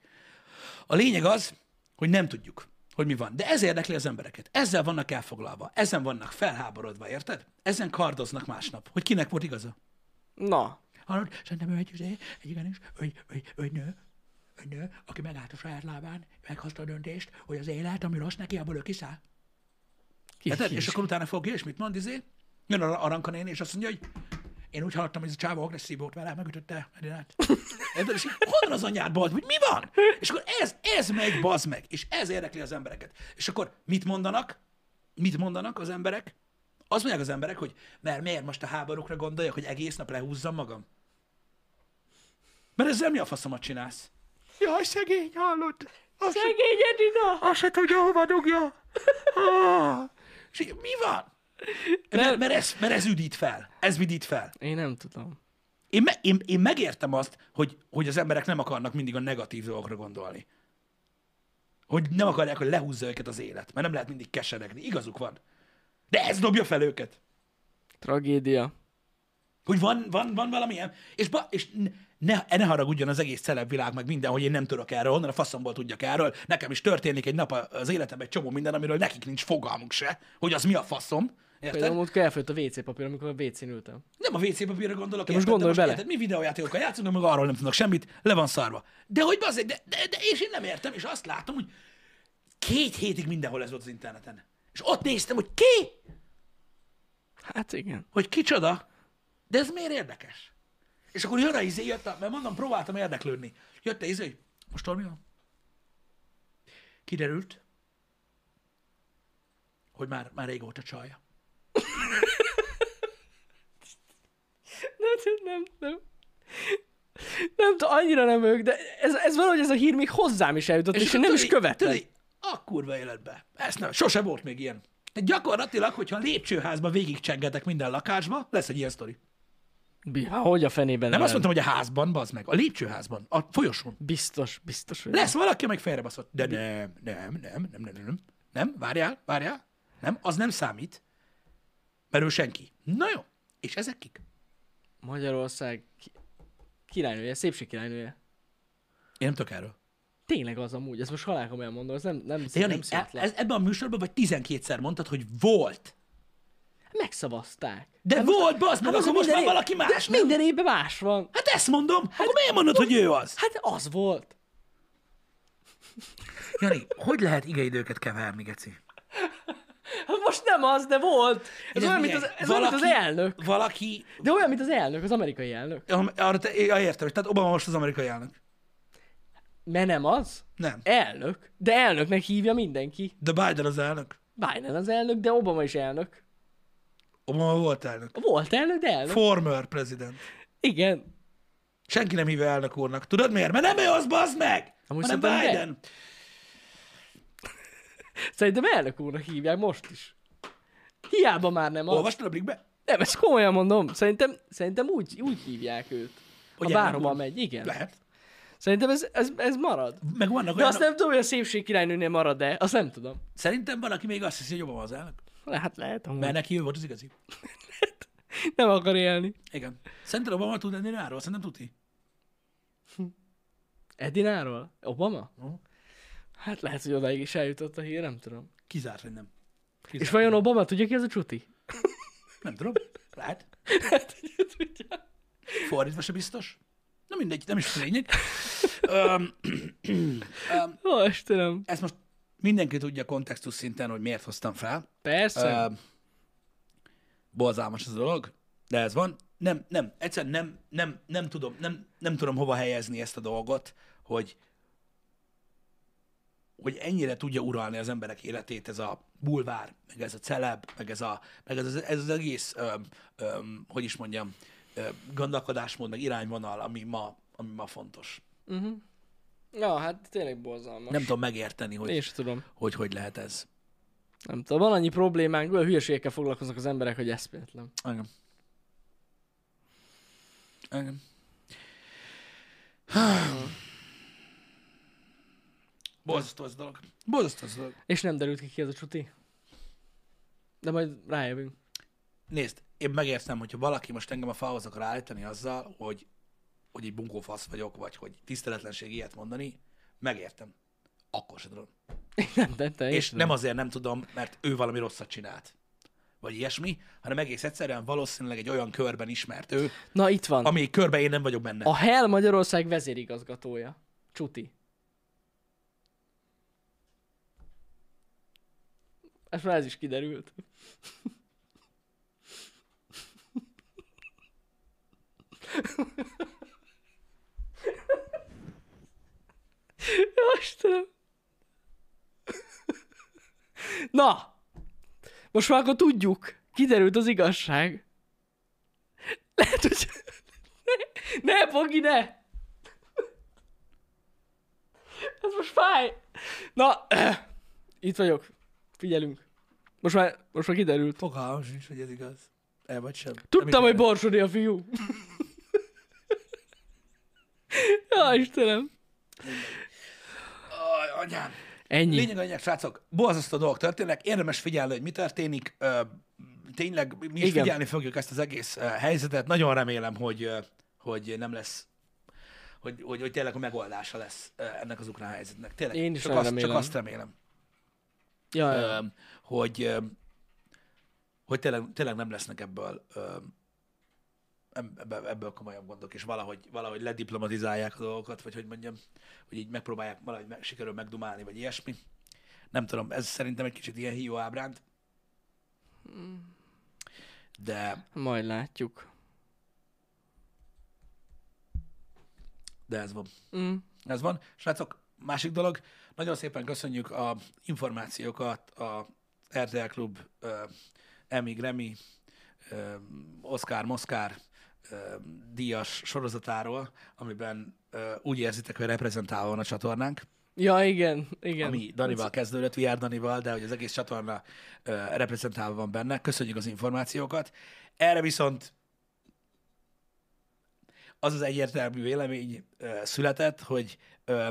A lényeg az, hogy nem tudjuk, hogy mi van. De ez érdekli az embereket. Ezzel vannak elfoglalva. Ezen vannak felháborodva, érted? Ezen kardoznak másnap, hogy kinek volt igaza. Na, Hallod? Szerintem ő egy, izé, egy igenis, ő, ő, ő nő, nő, aki megállt a saját lábán, meghozta a döntést, hogy az élet, ami rossz neki, abból ő kiszáll. ki És akkor utána fogja, és mit mond, izé? Jön a Aranka néni, és azt mondja, hogy én úgy hallottam, hogy ez a csávó agresszív volt vele, megütötte Edinát. Érted? És honnan az anyád, bazd, hogy mi van? És akkor ez, ez megy, bazd meg, és ez érdekli az embereket. És akkor mit mondanak? Mit mondanak az emberek? Azt mondják az emberek, hogy mert miért most a háborúkra gondoljak, hogy egész nap lehúzzam magam? Mert ezzel mi a faszomat csinálsz? Jaj, szegény, hallod? Azt Szegény Edina! azt se tudja, hova dugja. Ah. És mi van? Mert, mert, ez, mert ez üdít fel. Ez vidít fel. Én nem tudom. Én, me, én, én megértem azt, hogy, hogy az emberek nem akarnak mindig a negatív dolgokra gondolni. Hogy nem akarják, hogy lehúzza őket az élet, mert nem lehet mindig keseregni. Igazuk van. De ez dobja fel őket. Tragédia. Hogy van, van, van valamilyen. És, ba, és ne, ne haragudjon az egész világ, meg minden, hogy én nem tudok erről, onnan a faszomból tudjak erről. Nekem is történik egy nap az életemben egy csomó minden, amiről nekik nincs fogalmuk se, hogy az mi a faszom. Érted? Például múltkor elfogyott a WC papír, amikor a WC-n ültem. Nem a WC papírra gondolok. De most érted? gondolj bele. Érted? Mi videójátékokkal játszunk, meg arról nem tudnak semmit, le van szarva. De hogy bazeg, de, de, de, és én nem értem, és azt látom, hogy két hétig mindenhol ez volt az interneten. És ott néztem, hogy ki, Hát igen. hogy kicsoda, de ez miért érdekes? És akkor jön a izé, jött a, mert mondom, próbáltam érdeklődni. Jött a izé, hogy most mi van? Kiderült, hogy már, már régóta csalja. Nem, nem, nem. Nem tudom, annyira nem ők, de ez, ez valahogy ez a hír még hozzám is eljutott, és, és én nem is követtem. A kurva életbe. Ezt nem, sose volt még ilyen. Gyakorlatilag, hogyha a lépcsőházba végigcsengetek minden lakásba, lesz egy ilyen sztori. Há, hogy a fenében Nem azt veled? mondtam, hogy a házban, bazd meg, a lépcsőházban, a folyosón. Biztos, biztos, hogy Lesz valaki, meg félrebaszott. De nem, nem, nem, nem, nem, nem. Nem, várjál, várjál. Nem, az nem számít. Mert ő senki. Na jó. És ezek kik? Magyarország ki- királynője, szépség királynője. Én nem tudok erről. Tényleg az amúgy, ezt most halálkom elmondom, ez nem, nem, Jani, nem szétlen. ez, ebben a műsorban vagy 12-szer mondtad, hogy volt. Megszavazták. De volt, bazd meg, Hát akkor most már valaki más, de nem? Minden évben más van. Hát ezt mondom, akkor miért mondod, hogy ő az? Hát az volt. Jani, hogy lehet igeidőket keverni, Geci? Hát most nem az, de volt. Ez De olyan, mint az, ez olyan, mint az elnök. Valaki, De olyan, mint az elnök, az amerikai elnök. Arra te, ja, értem, hogy tehát Obama most az amerikai elnök. Mert nem az. Nem. Elnök. De elnöknek hívja mindenki. De Biden az elnök. Biden az elnök, de Obama is elnök. Obama volt elnök. Volt elnök, de elnök. Former president. Igen. Senki nem hívja elnök úrnak. Tudod miért? Mert nem ő az, bazd meg! Amúgy hanem. Biden. Szerintem elnök úrnak hívják most is. Hiába már nem az. Olvastad a Blikbe? Nem, ezt komolyan mondom. Szerintem, szerintem úgy, úgy hívják őt. Hogy Ha bárhova megy, igen. Lehet. Szerintem ez, ez, ez marad. Meg vannak De olyan... azt nem tudom, hogy a szépség királynőnél marad-e. Azt nem tudom. Szerintem van, aki még azt hiszi, hogy Obama az elnök. Hát lehet, amúgy. Mert neki ő volt az igazi. Nem akar élni. Igen. Szerinted Obama tud enni ráról? Szerintem tuti. Edináról? Obama? Mhm. Hát lehet, hogy odáig is eljutott a hír, nem tudom. Kizárt, hogy nem. Kizárt. És vajon Obama tudja ki ez a csuti? Nem tudom. Lehet. Hát, hogy tudja. Fordítva se biztos. Na mindegy, nem is lényeg. um, um, Ó, Istenem. ezt most mindenki tudja kontextus szinten, hogy miért hoztam fel. Persze. Uh, borzalmas ez a dolog, de ez van. Nem, nem, egyszerűen nem, nem, nem, tudom, nem, nem tudom hova helyezni ezt a dolgot, hogy hogy ennyire tudja uralni az emberek életét ez a bulvár, meg ez a celeb, meg ez, a, meg ez, az, ez az egész, öm, öm, hogy is mondjam, öm, gondolkodásmód, meg irányvonal, ami ma, ami ma fontos. Ja, hát tényleg borzalmas. Nem tudom megérteni, hogy sem tudom. hogy, hogy lehet ez. Nem tudom, van annyi problémánk, olyan hülyeségekkel foglalkoznak az emberek, hogy eszméletlen. Igen. Igen. Borzasztó ez a dolog. Borzasztó ez a dolog. És nem derült ki ki ez a csuti. De majd rájövünk. Nézd, én megértem, hogyha valaki most engem a falhoz akar állítani azzal, hogy, hogy egy bunkófasz vagyok, vagy hogy tiszteletlenség ilyet mondani, megértem. Akkor se tudom. nem, de te És nem azért nem tudom, mert ő valami rosszat csinált. Vagy ilyesmi, hanem egész egyszerűen valószínűleg egy olyan körben ismert ő, Na itt van. ami körben én nem vagyok benne. A Hell Magyarország vezérigazgatója. Csuti. Ez már ez is kiderült. Jó, Istenem. Na, most már akkor tudjuk. Kiderült az igazság. Lehet, hogy... Ne, ne Bogi, ne! Ez most fáj. Na, itt vagyok. Figyelünk. Most már, most már kiderült. Fogalmam sincs, hogy ez igaz. El vagy sem. Tudtam, hogy Borsodi a fiú. ja, Istenem. Aj, anyám. Ennyi. Lényeg lényeg, srácok, borzasztó dolgok történnek, érdemes figyelni, hogy mi történik. Tényleg mi is Igen. figyelni fogjuk ezt az egész helyzetet. Nagyon remélem, hogy, hogy nem lesz, hogy, hogy, hogy tényleg a megoldása lesz ennek az ukrán helyzetnek. Tényleg, Én is csak, azt, csak remélem. azt remélem, Ja, ja. hogy, hogy tényleg, tényleg nem lesznek ebből ebből, ebből komolyabb gondok, és valahogy, valahogy lediplomatizálják a dolgokat, vagy hogy mondjam, hogy így megpróbálják valahogy meg, sikerül megdumálni, vagy ilyesmi. Nem tudom, ez szerintem egy kicsit ilyen hió ábránd. De, Majd látjuk. de ez van. Mm. Ez van. Srácok, másik dolog, nagyon szépen köszönjük a információkat a RTL Klub uh, Emmy, Grammy, uh, Oscar, Moszkár díjas sorozatáról, amiben úgy érzitek, hogy reprezentálva van a csatornánk, Ja, igen, igen. ami Danival kezdődött, VR Danival, de hogy az egész csatorna uh, reprezentálva van benne. Köszönjük az információkat. Erre viszont az az egyértelmű vélemény uh, született, hogy uh,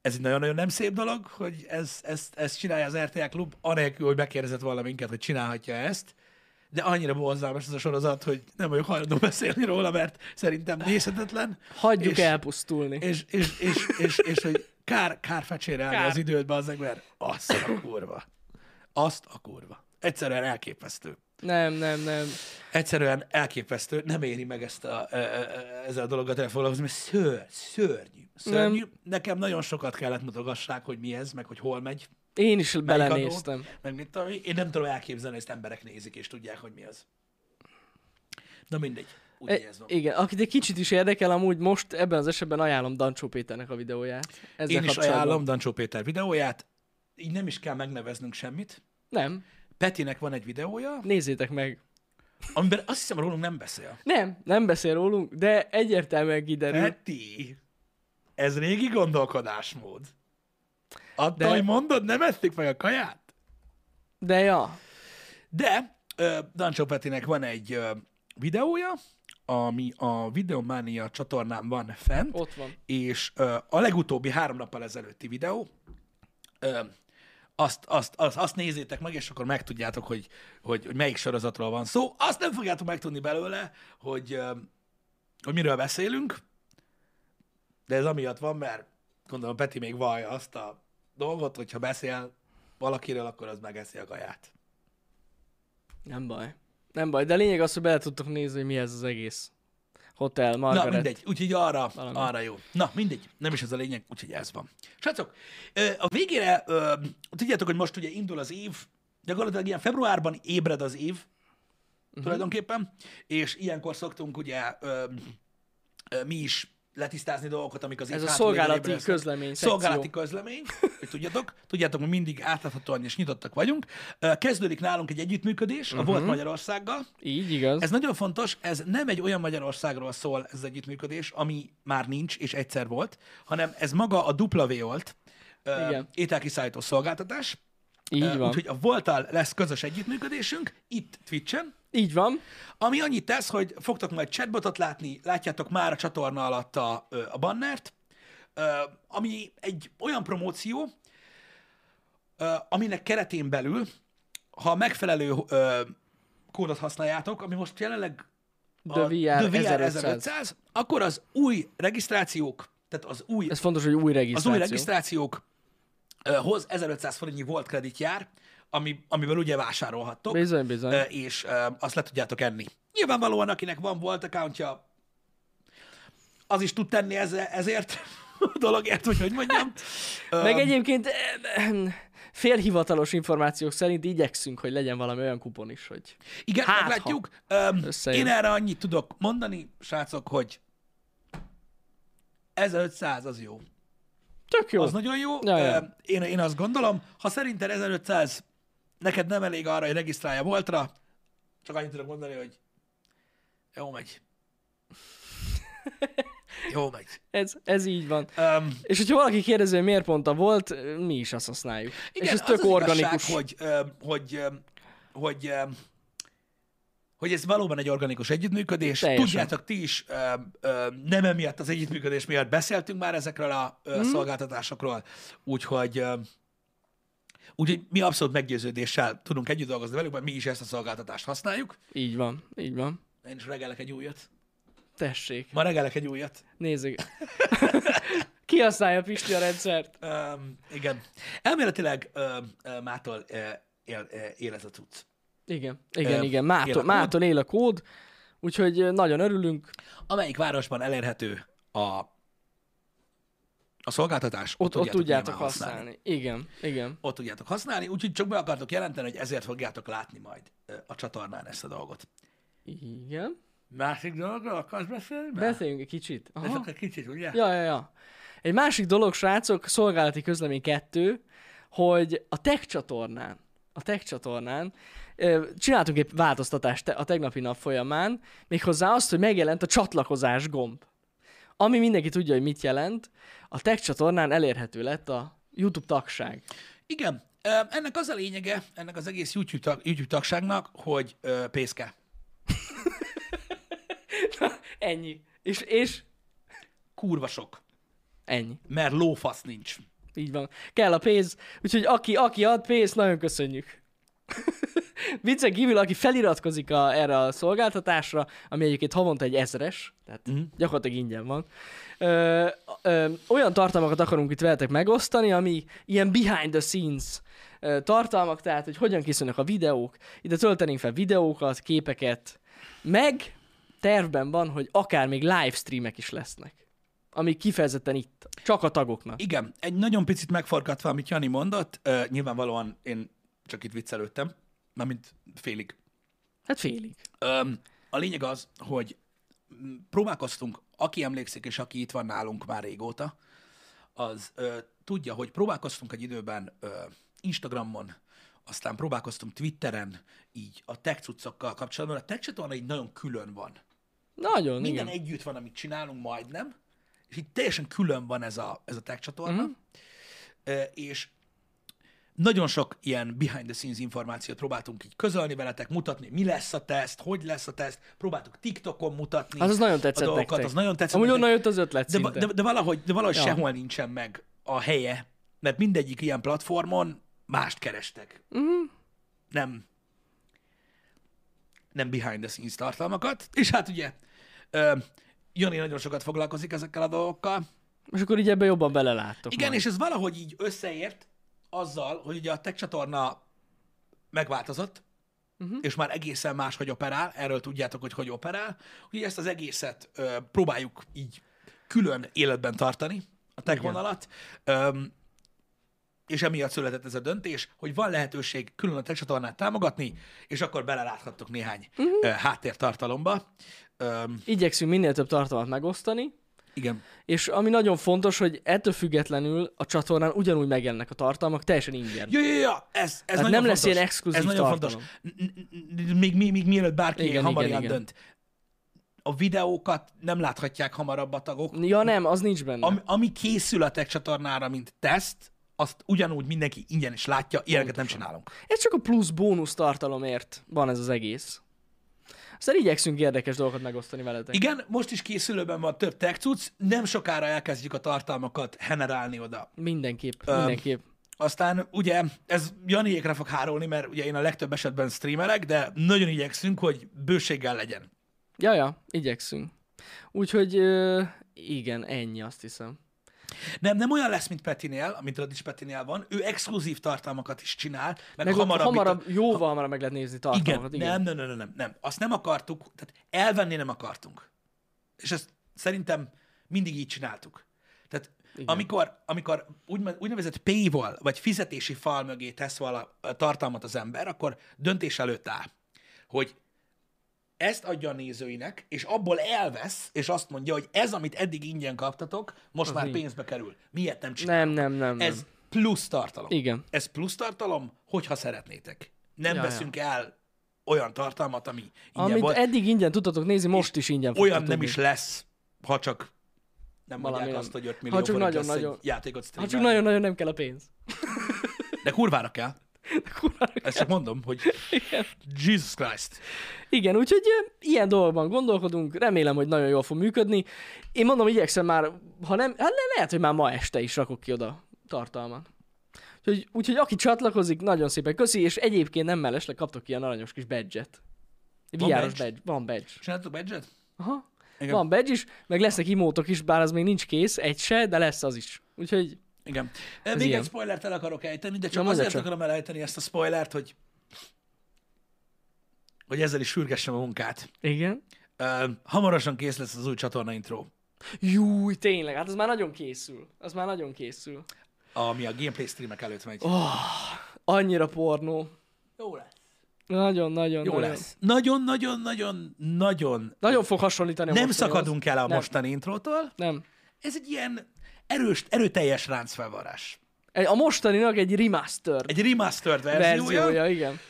ez egy nagyon-nagyon nem szép dolog, hogy ez, ezt, ezt csinálja az RTL Klub, anélkül, hogy megkérdezett volna minket, hogy csinálhatja ezt, de annyira borzalmas ez a sorozat, hogy nem vagyok hajlandó beszélni róla, mert szerintem nézhetetlen. Hagyjuk és- elpusztulni. És, és, és, és, és, és hogy Kár, kár fecsérelni Kár. az időt, azért, mert azt a kurva. Azt a kurva. Egyszerűen elképesztő. Nem, nem, nem. Egyszerűen elképesztő. Nem éri meg ezt a, e- e- e- ezzel a dologgal elfoglalkozni, mert ször, szörnyű. Szörnyű. Nem. Nekem nagyon sokat kellett mutogassák, hogy mi ez, meg hogy hol megy. Én is melyik belenéztem. adó, Meg mit tudom, én. nem tudom elképzelni, hogy ezt emberek nézik, és tudják, hogy mi az. Na mindegy. Úgy, E, hogy ez van. igen, akit egy kicsit is érdekel, amúgy most ebben az esetben ajánlom Dancsó Péternek a videóját. Ezzel Én is ajánlom Dancsó Péter videóját. Így nem is kell megneveznünk semmit. Nem, Petinek van egy videója, nézzétek meg. amiben azt hiszem rólunk nem beszél. Nem, nem beszél rólunk, de egyértelműen kiderül. Peti, ez régi gondolkodásmód. Attól, De- hogy mondod, nem eszik meg a kaját? De ja, De uh, Dancsó Petinek van egy uh, videója, ami a Videomania csatornán van fent, ott van. és uh, a legutóbbi három nappal ezelőtti videó, uh, azt, azt, azt, azt nézzétek meg, és akkor megtudjátok, hogy, hogy, hogy melyik sorozatról van szó. Azt nem fogjátok megtudni belőle, hogy, uh, hogy miről beszélünk, de ez amiatt van, mert gondolom Peti még vallja azt a dolgot, hogyha beszél valakiről, akkor az megeszi a kaját. Nem baj. Nem baj, de lényeg az, hogy bele tudtok nézni, hogy mi ez az egész. Hotel, Margaret. Na, mindegy. Úgyhogy arra, Valami. arra jó. Na, mindegy. Nem is ez a lényeg, úgyhogy ez van. Srácok, a végére, tudjátok, hogy most ugye indul az év, gyakorlatilag ilyen februárban ébred az év, uh-huh. tulajdonképpen, és ilyenkor szoktunk ugye mi is letisztázni dolgokat, amik az Ez a szolgálati ébresznek. közlemény szekció. Szolgálati közlemény, hogy tudjátok. Tudjátok, hogy mindig átláthatóan és nyitottak vagyunk. Kezdődik nálunk egy együttműködés a Mhm. Volt Magyarországgal, Így igaz. ez nagyon fontos, ez nem egy olyan Magyarországról szól ez az együttműködés, ami már nincs és egyszer volt, hanem ez maga a W volt, Igen. ételkiszállító szolgáltatás. Így van. Úgyhogy a Voltal lesz közös együttműködésünk, itt Twitch-en, Így van. ami annyit tesz, hogy fogtok majd chatbotot látni, látjátok már a csatorna alatt a, a bannert, ami egy olyan promóció, aminek keretén belül, ha a megfelelő kódot használjátok, ami most jelenleg The VR 1500. 1500, akkor az új regisztrációk, tehát az új, Ez fontos, hogy új az regisztráció. új regisztrációkhoz 1500 forintnyi volt kredit jár, ami, amivel ugye vásárolhattok Bizony, bizony. és azt le tudjátok enni. Nyilvánvalóan, akinek van volt accountja, az is tud tenni ezért a dologért, vagy hogy mondjam. Meg egyébként eh, félhivatalos információk szerint igyekszünk, hogy legyen valami olyan kupon is, hogy Igen, hát, meglátjuk. Én erre annyit tudok mondani, srácok, hogy 1500 az jó. tök jó. Az nagyon jó. Ja, ja. Én, én azt gondolom, ha szerinted 1500 neked nem elég arra, hogy regisztrálja voltra, csak annyit tudok mondani, hogy jó megy. Jó megy. Ez, ez így van. Um, És hogyha valaki kérdezi, hogy miért pont a volt, mi is azt használjuk. igen, és ez az tök az organikus. Igazság, hogy, hogy, hogy, hogy ez valóban egy organikus együttműködés. Teljesen. Tudjátok ti is, nem emiatt az együttműködés miatt beszéltünk már ezekről a Mhm. mm. szolgáltatásokról, úgyhogy Úgyhogy mi abszolút meggyőződéssel tudunk együtt dolgozni velük, mert mi is ezt a szolgáltatást használjuk. Így van, így van. Én is regelek egy újat. Tessék, Ma regelek egy újat. nézzük. Ki használja Pisti a rendszert? Um, igen. Elméletileg um, uh, mától uh, él, uh, él ez a cucc. Igen, igen, Ö, igen. él Mától, kód. mától él a kód, úgyhogy nagyon örülünk. Amelyik városban elérhető a, a szolgáltatás, Ott, ott tudjátok nyilván használni. Igen, igen. Ott tudjátok használni, úgyhogy csak be akartok jelenteni, hogy ezért fogjátok látni majd a csatornán ezt a dolgot. Igen. Másik dologról akarsz beszélni? Beszéljünk egy kicsit. Ez Aha. csak egy kicsit, ugye? Ja, ja, ja. Egy másik dolog, srácok, szolgálati közlemény kettő, hogy a Tech csatornán, a Tech csatornán csináltunk egy változtatást a tegnapi nap folyamán, méghozzá azt, hogy megjelent a csatlakozás gomb. Ami mindenki tudja, hogy mit jelent, a Tech csatornán elérhető lett a YouTube tagság. Igen. Ennek az a lényege, ennek az egész YouTube, tag, YouTube tagságnak, hogy ö, pészke. Ennyi. És, és Kurva sok. ennyi. Mert lófasz nincs. Így van. Kell a pénz, úgyhogy aki, aki ad pénzt, nagyon köszönjük. Viccen kívül, aki feliratkozik a, erre a szolgáltatásra, ami egyébként havonta egy ezres, tehát Mhm. gyakorlatilag ingyen van, ö, ö, olyan tartalmakat akarunk itt veletek megosztani, ami ilyen behind the scenes ö, tartalmak, tehát hogy hogyan készülnek a videók, ide töltenénk fel videókat, képeket, meg tervben van, hogy akár még livestreamek is lesznek, amik kifejezetten itt, csak a tagoknak. Igen, egy nagyon picit megforgatva, amit Jani mondott, uh, nyilvánvalóan én csak itt viccelődtem, mármint félig. Hát félig. Um, a lényeg az, hogy próbálkoztunk, aki emlékszik, és aki itt van nálunk már régóta, az ö, tudja, hogy próbálkoztunk egy időben ö, Instagramon, aztán próbálkoztunk Twitteren, így a tech cuccokkal kapcsolatban. A tech csatorna így nagyon külön van. Nagyon, Minden igen. együtt van, amit csinálunk majdnem, és így teljesen külön van ez a, ez a tech csatorna, mm-hmm. és nagyon sok ilyen behind the scenes információt próbáltunk így közölni veletek, mutatni, mi lesz a teszt, hogy lesz a teszt, próbáltuk TikTokon mutatni Az, az nagyon a tetszett dolgokat, nektek. az nagyon tetszett. Amúgy onnan jött az ötlet de, de, de, valahogy, de valahogy Ja. sehol nincsen meg a helye, mert mindegyik ilyen platformon mást kerestek. Uh-huh. Nem nem behind the scenes tartalmakat, és hát ugye ö, Jani nagyon sokat foglalkozik ezekkel a dolgokkal. És akkor így ebbe jobban beleláttok. Igen, majd. és ez valahogy így összeért azzal, hogy ugye a tech csatorna megváltozott, uh-huh. és már egészen más, hogy operál, erről tudjátok, hogy hogy operál, hogy ezt az egészet ö, próbáljuk így külön életben tartani, a tech Igen. vonalat, Öm, és emiatt született ez a döntés, hogy van lehetőség külön a tech csatornát támogatni, és akkor beleláthattok néhány uh-huh. háttértartalomba. Öm, Igyekszünk minél több tartalmat megosztani, igen. és ami nagyon fontos, hogy ettől függetlenül a csatornán ugyanúgy megjelennek a tartalmak, teljesen ingyen. Ja, ja, ja, ez, ez nagyon nem lesz fontos. ilyen exkluzív Ez nagyon tartalom. fontos. Még, még, még mielőtt bárki Igen, hamar igen, igen. dönt. A videókat nem láthatják hamarabb a tagok. Ja nem, az nincs benne. Ami, ami készül a tech csatornára, mint teszt, azt ugyanúgy mindenki ingyen is látja, ilyeneket nem csinálunk. Ez csak a plusz bónusz tartalomért van ez az egész. Aztán igyekszünk érdekes dolgokat megosztani veletek. Igen, most is készülőben van több tech cucc, nem sokára elkezdjük a tartalmakat generálni oda. Mindenképp, Öm, mindenképp. Aztán ugye ez Janiékre fog hárulni, mert ugye én a legtöbb esetben streamerek, de nagyon igyekszünk, hogy bőséggel legyen. Ja, ja, igyekszünk. Úgyhogy igen, ennyi azt hiszem. Nem, nem olyan lesz, mint Petinél, amit is Petinél van. Ő exkluzív tartalmakat is csinál, meg, Meg hamarabb, hamarabb, itt jóval hamarabb meg lehet nézni a... igen, tartalmakat. nem, nem, nem, nem, nem. Azt nem akartuk, tehát elvenni nem akartunk. És ezt szerintem mindig így csináltuk. Tehát Igen. amikor, amikor úgy, úgynevezett paywall, vagy fizetési fal mögé tesz vala tartalmat az ember, akkor döntés előtt áll, hogy ezt adja a nézőinek, és abból elvesz, és azt mondja, hogy ez, amit eddig ingyen kaptatok, most Az már így. pénzbe kerül. Miért nem csinálom? Nem, nem, nem. nem. Ez plusz tartalom. Igen. Ez plusz tartalom, hogyha szeretnétek. Nem Ja, ja, ja. veszünk el olyan tartalmat, ami ingyen Amit volt. eddig ingyen tudtatok nézni, most is ingyen Olyan nem tudni. is lesz, ha csak nem Valami mondják nem. azt, hogy 5 Ha millió csak forint nagyon- lesz nagyon- egy játékot Ha csak nagyon-nagyon nem kell a pénz. De kurvára kell. Ezt csak mondom, hogy Igen. Jesus Christ. Igen, úgyhogy ilyen dolgokban gondolkodunk, remélem, hogy nagyon jól fog működni. Én mondom, igyekszem már, ha nem, hát le- lehet, hogy már ma este is rakok ki oda tartalmat. Úgyhogy, úgyhogy aki csatlakozik, nagyon szépen köszi, és egyébként nem mellesleg kaptok ilyen aranyos kis badge-et. Van badge? badge? Van badge. Csináltuk badge Aha. Igen. Van badge is, meg lesznek imótok is, bár az még nincs kész, egy se, de lesz az is. Úgyhogy Igen. Még ilyen. egy spoilert el akarok ejteni, de csak Na, azért csak. akarom elejteni ezt a spoilert, hogy hogy ezzel is sürgessem a munkát. igen. Uh, hamarosan kész lesz az új csatorna intro, Júj, tényleg, hát az már nagyon készül. Az már nagyon készül. ami a gameplay streamek előtt megy. Oh, annyira pornó. Jó lesz. Nagyon, nagyon, Jó nagyon. lesz. Nagyon-nagyon-nagyon nagyon Nagyon fog hasonlítani nem szakadunk el a Nem. mostani intrótól. Nem. Ez egy ilyen erős, erőteljes ráncfelvarás. A mostaninak egy remastered Egy remastered verziója, verziója, igen.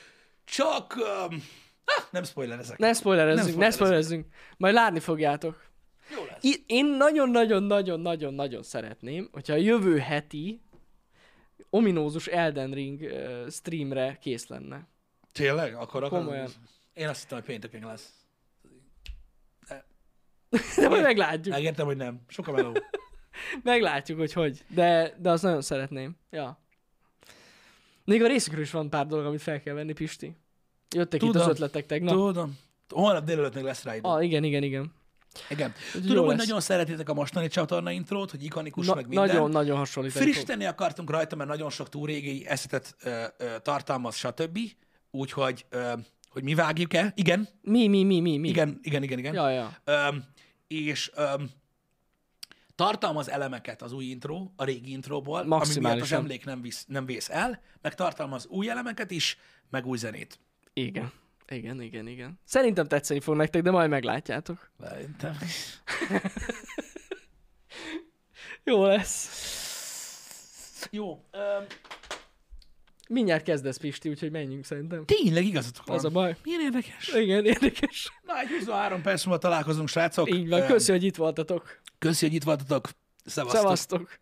csak... Um, ah, nem spoilerezek. Ne spoilerezzünk, ne spoilerezzünk. Majd látni fogjátok. Jó lesz. I- Én nagyon-nagyon-nagyon-nagyon-nagyon szeretném, hogyha a jövő heti ominózus Elden Ring uh, streamre kész lenne. Tényleg? Akkor akarod? Komolyan. Én azt hittem, hogy pénteken lesz. De majd meglátjuk. Megértem, hogy nem. Sokkal meló. Meglátjuk, hogy hogy. De, de azt nagyon szeretném. Ja. Még a részükről is van pár dolog, amit fel kell venni, Pisti. Jöttek itt Tudom. az ötletek tegnap. Tudom. Holnap délelőtt még lesz rá idő. Ah, igen, igen, igen. Igen. Tudom, hogy lesz. nagyon szeretitek a mostani csatorna intrót, hogy ikonikus, Na, meg minden. nagyon, nagyon hasonlítani fog. Frissíteni akartunk rajta, mert nagyon sok túl régi eszetet ö, ö, tartalmaz, stb. Úgyhogy, ö, hogy mi vágjuk-e? Igen, Mi, mi, mi, mi, mi? igen, igen, igen, igen. Ja, ja. Öm, és öm, tartalmaz elemeket az új intro, a régi intróból, ami miatt az emlék nem, visz, nem vész el, meg tartalmaz új elemeket is, meg új zenét. Igen. Igen, igen, igen. Szerintem tetszeni fog nektek, de majd meglátjátok. Szerintem. Jó lesz. Jó. Öm, Mindjárt kezdesz, Pisti, úgyhogy menjünk szerintem. tényleg igazatok van. Az a baj. Milyen érdekes. Igen, érdekes. Na, egy 23 perc múlva találkozunk, srácok. Így van, köszi, hogy itt voltatok. Köszi, hogy itt voltatok. Szevasztok. Szevasztok.